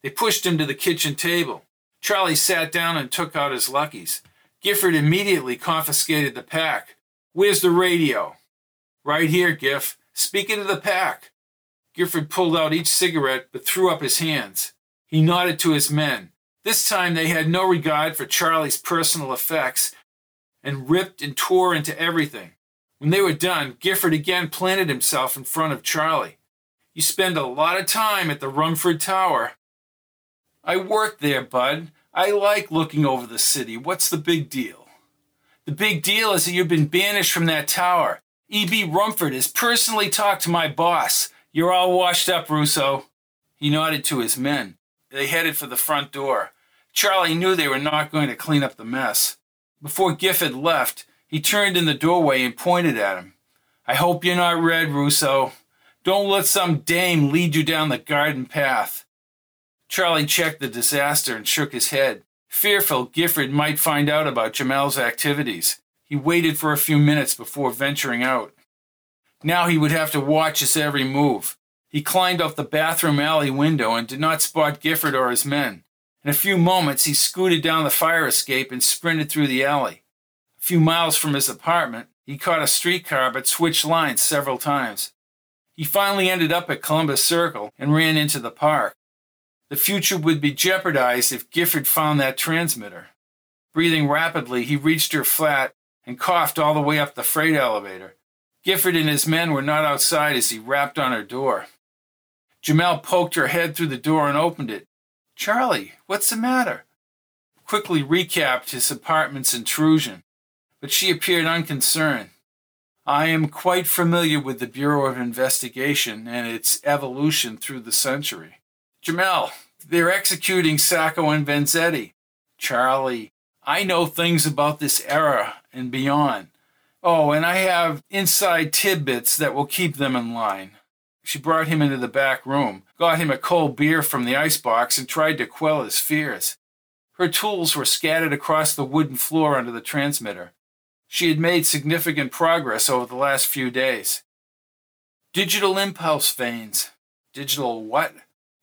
They pushed him to the kitchen table. Charlie sat down and took out his luckies. Gifford immediately confiscated the pack. Where's the radio? Right here, Giff. Speak into the pack. Gifford pulled out each cigarette but threw up his hands. He nodded to his men. This time they had no regard for Charlie's personal effects and ripped and tore into everything. When they were done, Gifford again planted himself in front of Charlie. You spend a lot of time at the Rumford Tower. I work there, Bud. I like looking over the city. What's the big deal? The big deal is that you've been banished from that tower. E.B. Rumford has personally talked to my boss. You're all washed up, Russo. He nodded to his men. They headed for the front door. Charlie knew they were not going to clean up the mess. Before Gifford left, he turned in the doorway and pointed at him. I hope you're not red, Russo. Don't let some dame lead you down the garden path. Charlie checked the disaster and shook his head. Fearful Gifford might find out about Jamal's activities, he waited for a few minutes before venturing out. Now he would have to watch his every move. He climbed up the bathroom alley window and did not spot Gifford or his men. In a few moments, he scooted down the fire escape and sprinted through the alley. A few miles from his apartment, he caught a streetcar but switched lines several times. He finally ended up at Columbus Circle and ran into the park. The future would be jeopardized if Gifford found that transmitter. Breathing rapidly, he reached her flat and coughed all the way up the freight elevator. Gifford and his men were not outside as he rapped on her door. Jamal poked her head through the door and opened it. Charlie, what's the matter? Quickly recapped his apartment's intrusion, but she appeared unconcerned. I am quite familiar with the Bureau of Investigation and its evolution through the century. Jamal, they're executing Sacco and Vanzetti. Charlie, I know things about this era and beyond. Oh, and I have inside tidbits that will keep them in line. She brought him into the back room, got him a cold beer from the icebox, and tried to quell his fears. Her tools were scattered across the wooden floor under the transmitter. She had made significant progress over the last few days. Digital impulse vanes. Digital what?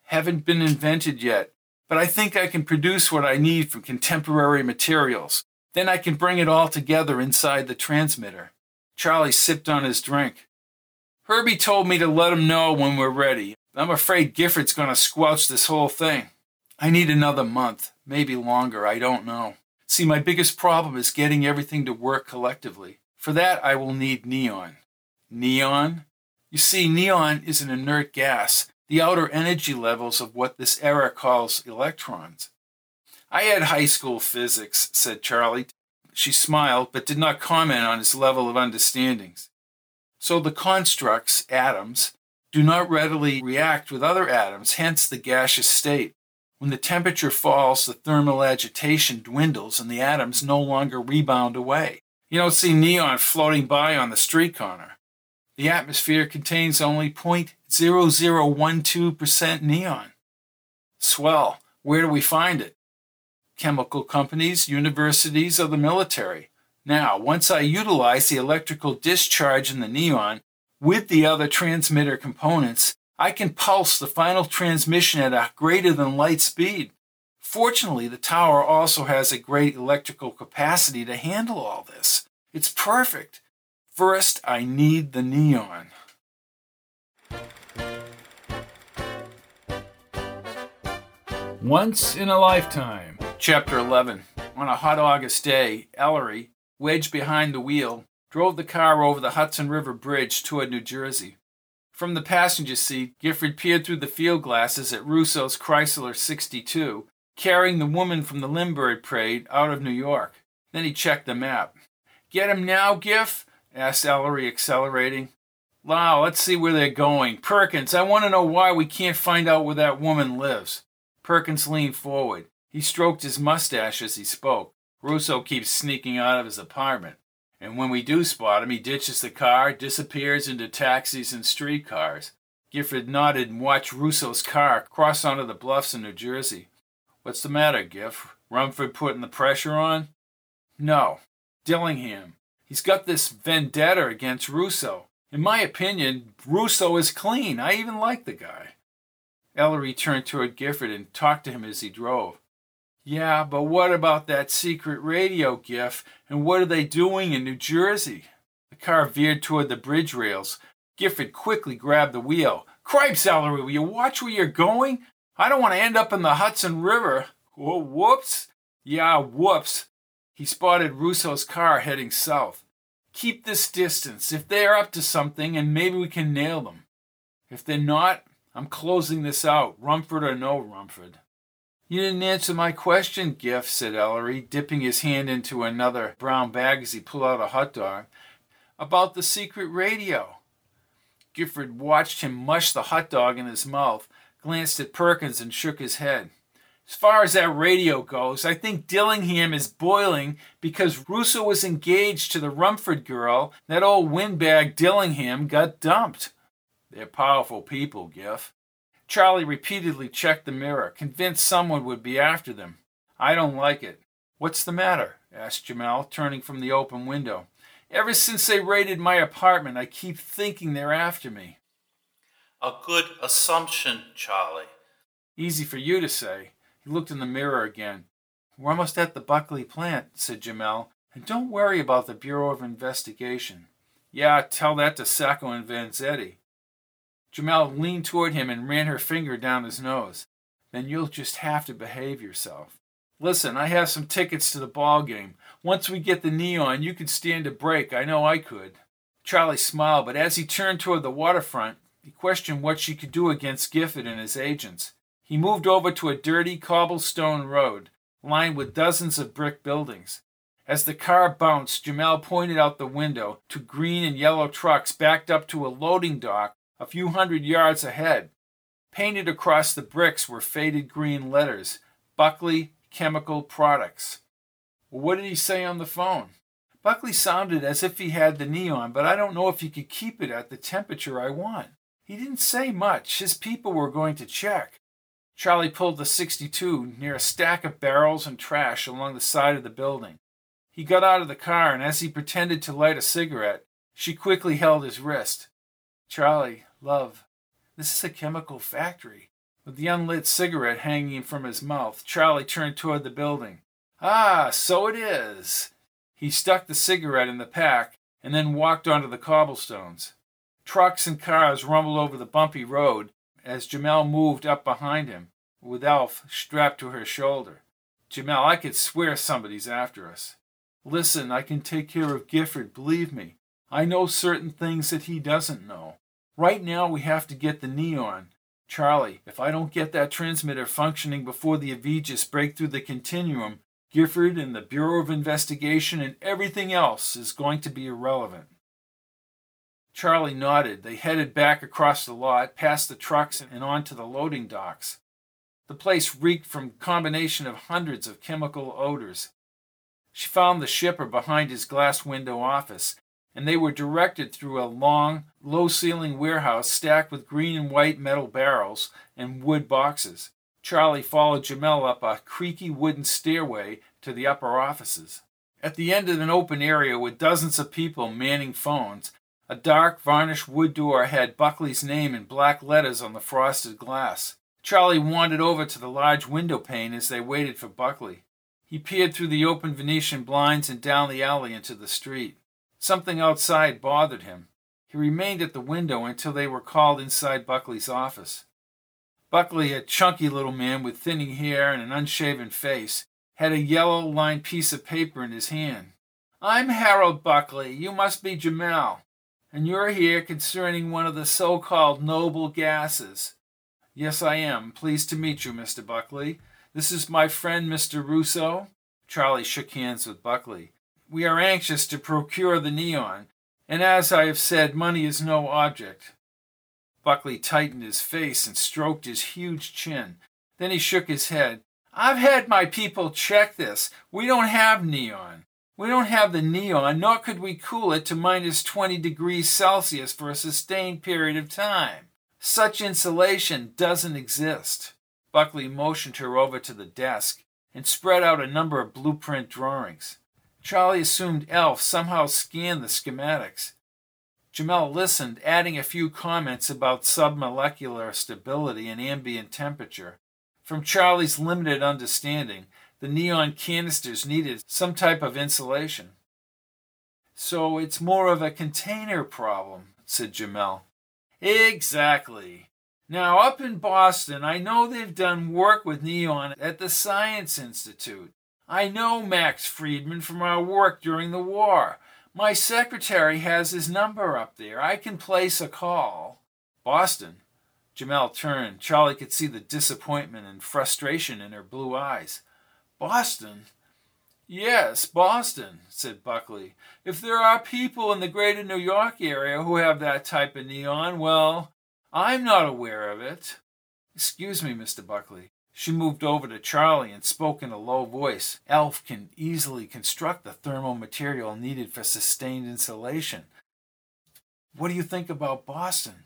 Haven't been invented yet, but I think I can produce what I need from contemporary materials. Then I can bring it all together inside the transmitter. Charlie sipped on his drink. Herbie told me to let him know when we're ready. I'm afraid Gifford's going to squelch this whole thing. I need another month, maybe longer, I don't know. See, my biggest problem is getting everything to work collectively. For that, I will need neon. Neon? You see, neon is an inert gas, the outer energy levels of what this era calls electrons. I had high school physics, said Charlie. She smiled, but did not comment on his level of understandings. So the constructs, atoms, do not readily react with other atoms, hence the gaseous state. When the temperature falls, the thermal agitation dwindles and the atoms no longer rebound away. You don't see neon floating by on the street corner. The atmosphere contains only 0.0012% neon. Swell. Where do we find it? Chemical companies, universities, or the military. Now, once I utilize the electrical discharge in the neon with the other transmitter components, I can pulse the final transmission at a greater than light speed. Fortunately, the tower also has a great electrical capacity to handle all this. It's perfect. First, I need the neon. Once in a lifetime. Chapter 11. On a hot August day, Ellery, wedged behind the wheel, drove the car over the Hudson River Bridge toward New Jersey. From the passenger seat, Gifford peered through the field glasses at Russo's Chrysler 62, carrying the woman from the Lindbergh parade out of New York. Then he checked the map. Get him now, Giff? asked Ellery, accelerating. Wow, let's see where they're going. Perkins, I want to know why we can't find out where that woman lives. Perkins leaned forward. He stroked his mustache as he spoke. Russo keeps sneaking out of his apartment. And when we do spot him, he ditches the car, disappears into taxis and streetcars. Gifford nodded and watched Russo's car cross onto the bluffs in New Jersey. What's the matter, Giff? Rumford putting the pressure on? No. Dillingham. He's got this vendetta against Russo. In my opinion, Russo is clean. I even like the guy. Ellery turned toward Gifford and talked to him as he drove. Yeah, but what about that secret radio, Giff? And what are they doing in New Jersey? The car veered toward the bridge rails. Gifford quickly grabbed the wheel. Cripes, Ellery, will you watch where you're going? I don't want to end up in the Hudson River. Oh, whoops. Yeah, whoops. He spotted Russo's car heading south. Keep this distance. If they're up to something, and maybe we can nail them. If they're not, I'm closing this out, Rumford or no Rumford. You didn't answer my question, Giff, said Ellery, dipping his hand into another brown bag as he pulled out a hot dog. About the secret radio. Gifford watched him mush the hot dog in his mouth, glanced at Perkins, and shook his head. As far as that radio goes, I think Dillingham is boiling because Russo was engaged to the Rumford girl. That old windbag Dillingham got dumped. They're powerful people, Giff. Charlie repeatedly checked the mirror, convinced someone would be after them. I don't like it. What's the matter? asked Jamal, turning from the open window. Ever since they raided my apartment, I keep thinking they're after me. A good assumption, Charlie. Easy for you to say. He looked in the mirror again. We're almost at the Buckley plant, said Jamal. And don't worry about the Bureau of Investigation. Yeah, tell that to Sacco and Vanzetti. Jamal leaned toward him and ran her finger down his nose. Then you'll just have to behave yourself. Listen, I have some tickets to the ball game. Once we get the neon, you could stand a break. I know I could. Charlie smiled, but as he turned toward the waterfront, he questioned what she could do against Gifford and his agents. He moved over to a dirty cobblestone road, lined with dozens of brick buildings. As the car bounced, Jamal pointed out the window to green and yellow trucks backed up to a loading dock a few hundred yards ahead. Painted across the bricks were faded green letters Buckley Chemical Products. Well, what did he say on the phone? Buckley sounded as if he had the neon, but I don't know if he could keep it at the temperature I want. He didn't say much. His people were going to check. Charlie pulled the 62 near a stack of barrels and trash along the side of the building. He got out of the car, and as he pretended to light a cigarette, she quickly held his wrist. Charlie, love, this is a chemical factory. With the unlit cigarette hanging from his mouth, Charlie turned toward the building. Ah, so it is. He stuck the cigarette in the pack and then walked onto the cobblestones. Trucks and cars rumbled over the bumpy road as Jamal moved up behind him, with Elf strapped to her shoulder. Jamal, I could swear somebody's after us. Listen, I can take care of Gifford, believe me. I know certain things that he doesn't know. Right now, we have to get the neon. Charlie, if I don't get that transmitter functioning before the Aegis break through the continuum, Gifford and the Bureau of Investigation and everything else is going to be irrelevant. Charlie nodded. They headed back across the lot, past the trucks, and onto the loading docks. The place reeked from combination of hundreds of chemical odors. She found the shipper behind his glass window office, and they were directed through a long, low ceiling warehouse stacked with green and white metal barrels and wood boxes. Charlie followed Jamal up a creaky wooden stairway to the upper offices. At the end of an open area with dozens of people manning phones, a dark, varnished wood door had Buckley's name in black letters on the frosted glass. Charlie wandered over to the large window pane as they waited for Buckley. He peered through the open Venetian blinds and down the alley into the street. Something outside bothered him. He remained at the window until they were called inside Buckley's office. Buckley, a chunky little man with thinning hair and an unshaven face, had a yellow lined piece of paper in his hand. I'm Harold Buckley. You must be Jamal. And you're here concerning one of the so called noble gases. Yes, I am. Pleased to meet you, Mr. Buckley. This is my friend, Mr. Russo. Charlie shook hands with Buckley we are anxious to procure the neon, and as I have said, money is no object. Buckley tightened his face and stroked his huge chin. Then he shook his head. I've had my people check this. We don't have neon. We don't have the neon, nor could we cool it to minus 20 degrees Celsius for a sustained period of time. Such insulation doesn't exist. Buckley motioned her over to the desk and spread out a number of blueprint drawings. Charlie assumed Elf somehow scanned the schematics. Jamal listened, adding a few comments about submolecular stability and ambient temperature. From Charlie's limited understanding, the neon canisters needed some type of insulation. So it's more of a container problem, said Jamal. Exactly. Now, up in Boston, I know they've done work with neon at the Science Institute. I know Max Friedman from our work during the war. My secretary has his number up there. I can place a call. Boston? Jamal turned. Charlie could see the disappointment and frustration in her blue eyes. Boston? Yes, Boston, said Buckley. If there are people in the greater New York area who have that type of neon, well, I'm not aware of it. Excuse me, Mr. Buckley. She moved over to Charlie and spoke in a low voice. Elf can easily construct the thermal material needed for sustained insulation. What do you think about Boston?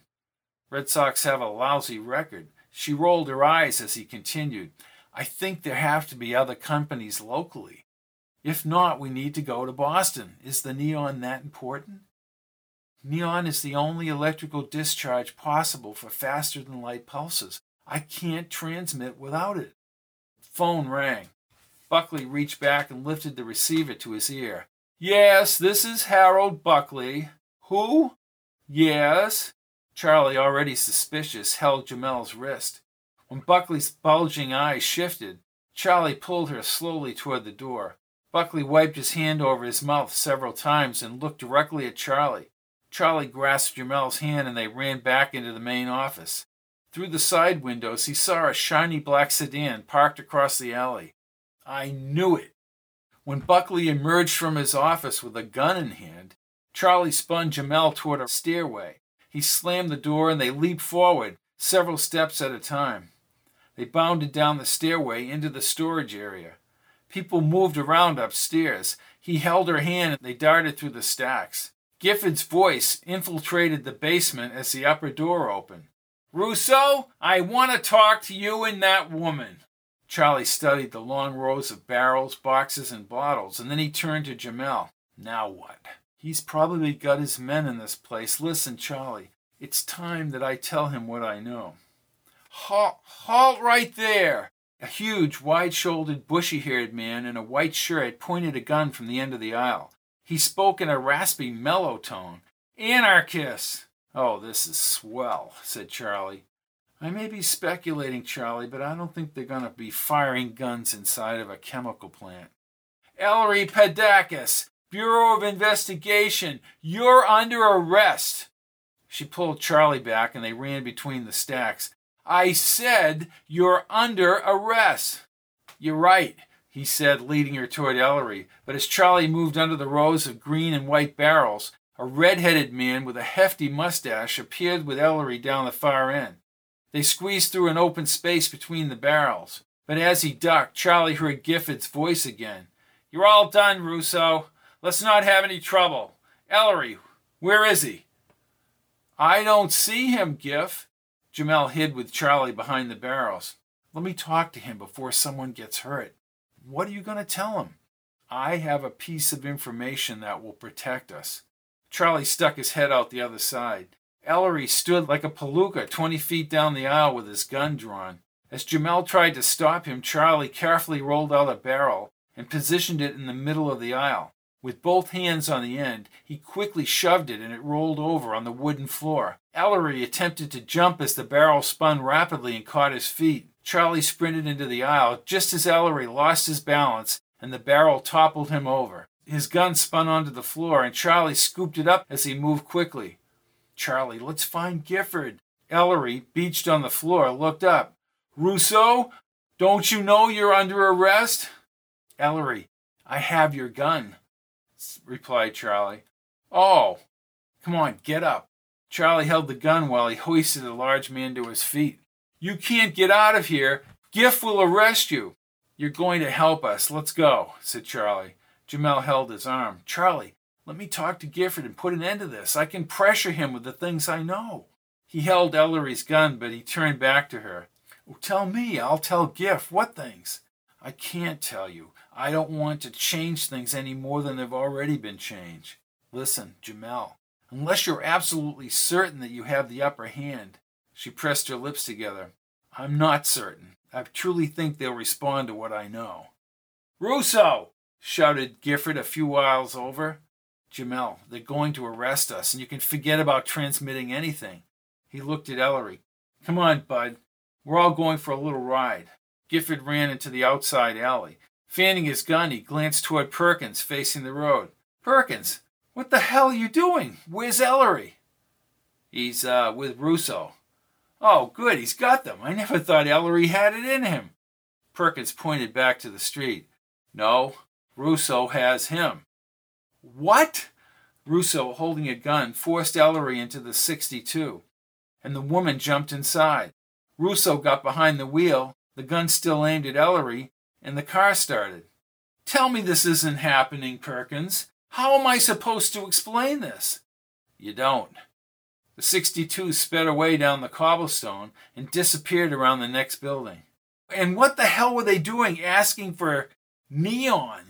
Red Sox have a lousy record. She rolled her eyes as he continued. I think there have to be other companies locally. If not, we need to go to Boston. Is the neon that important? Neon is the only electrical discharge possible for faster than light pulses. I can't transmit without it. Phone rang. Buckley reached back and lifted the receiver to his ear. Yes, this is Harold Buckley. Who? Yes. Charlie, already suspicious, held Jamal's wrist. When Buckley's bulging eyes shifted, Charlie pulled her slowly toward the door. Buckley wiped his hand over his mouth several times and looked directly at Charlie. Charlie grasped Jamal's hand and they ran back into the main office. Through the side windows, he saw a shiny black sedan parked across the alley. I knew it. When Buckley emerged from his office with a gun in hand, Charlie spun Jamal toward a stairway. He slammed the door and they leaped forward, several steps at a time. They bounded down the stairway into the storage area. People moved around upstairs. He held her hand and they darted through the stacks. Gifford's voice infiltrated the basement as the upper door opened. Russo, I want to talk to you and that woman. Charlie studied the long rows of barrels, boxes, and bottles, and then he turned to Jamal. Now what? He's probably got his men in this place. Listen, Charlie, it's time that I tell him what I know. Halt, halt right there! A huge, wide shouldered, bushy haired man in a white shirt pointed a gun from the end of the aisle. He spoke in a raspy, mellow tone. Anarchists! Oh, this is swell, said Charlie. I may be speculating, Charlie, but I don't think they're going to be firing guns inside of a chemical plant. Ellery Padakis, Bureau of Investigation, you're under arrest. She pulled Charlie back and they ran between the stacks. I said you're under arrest. You're right, he said, leading her toward Ellery. But as Charlie moved under the rows of green and white barrels, a red-headed man with a hefty mustache appeared with Ellery down the far end. They squeezed through an open space between the barrels. But as he ducked, Charlie heard Gifford's voice again. You're all done, Russo. Let's not have any trouble. Ellery, where is he? I don't see him, Giff. Jamal hid with Charlie behind the barrels. Let me talk to him before someone gets hurt. What are you going to tell him? I have a piece of information that will protect us. Charlie stuck his head out the other side. Ellery stood like a palooka twenty feet down the aisle with his gun drawn. As Jamal tried to stop him, Charlie carefully rolled out a barrel and positioned it in the middle of the aisle. With both hands on the end, he quickly shoved it and it rolled over on the wooden floor. Ellery attempted to jump as the barrel spun rapidly and caught his feet. Charlie sprinted into the aisle just as Ellery lost his balance and the barrel toppled him over. His gun spun onto the floor, and Charlie scooped it up as he moved quickly. Charlie, let's find Gifford. Ellery, beached on the floor, looked up. Russo, don't you know you're under arrest? Ellery, I have your gun, replied Charlie. Oh, come on, get up. Charlie held the gun while he hoisted the large man to his feet. You can't get out of here. Giff will arrest you. You're going to help us. Let's go, said Charlie. Jamal held his arm. Charlie, let me talk to Gifford and put an end to this. I can pressure him with the things I know. He held Ellery's gun, but he turned back to her. Oh, tell me, I'll tell Giff. What things? I can't tell you. I don't want to change things any more than they've already been changed. Listen, Jamal, unless you're absolutely certain that you have the upper hand. She pressed her lips together. I'm not certain. I truly think they'll respond to what I know. Russo! Shouted Gifford a few miles over. Jamal, they're going to arrest us, and you can forget about transmitting anything. He looked at Ellery. Come on, Bud. We're all going for a little ride. Gifford ran into the outside alley. Fanning his gun, he glanced toward Perkins, facing the road. Perkins, what the hell are you doing? Where's Ellery? He's, uh, with Russo. Oh, good, he's got them. I never thought Ellery had it in him. Perkins pointed back to the street. No, Russo has him. What? Russo, holding a gun, forced Ellery into the 62, and the woman jumped inside. Russo got behind the wheel, the gun still aimed at Ellery, and the car started. Tell me this isn't happening, Perkins. How am I supposed to explain this? You don't. The 62 sped away down the cobblestone and disappeared around the next building. And what the hell were they doing asking for neon?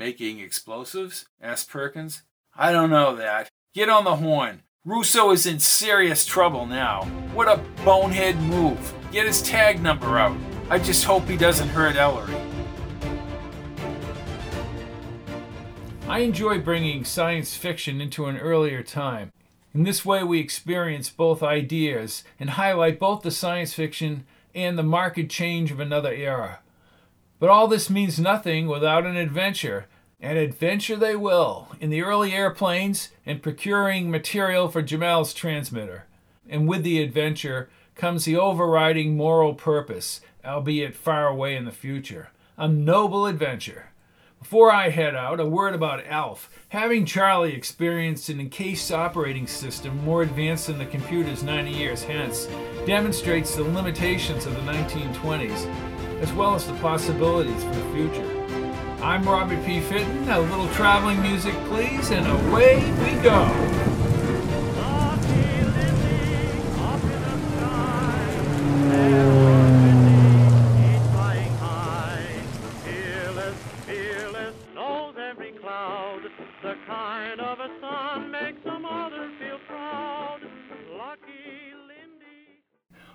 Making explosives? asked Perkins. I don't know that. Get on the horn. Russo is in serious trouble now. What a bonehead move. Get his tag number out. I just hope he doesn't hurt Ellery. I enjoy bringing science fiction into an earlier time. In this way, we experience both ideas and highlight both the science fiction and the marked change of another era. But all this means nothing without an adventure. An adventure they will in the early airplanes and procuring material for Jamal's transmitter. And with the adventure comes the overriding moral purpose, albeit far away in the future. A noble adventure. Before I head out, a word about Elf. Having Charlie experienced an encased operating system more advanced than the computer's 90 years hence demonstrates the limitations of the 1920s as well as the possibilities for the future. I'm Robbie P. Fitton. A little traveling music, please, and away we go.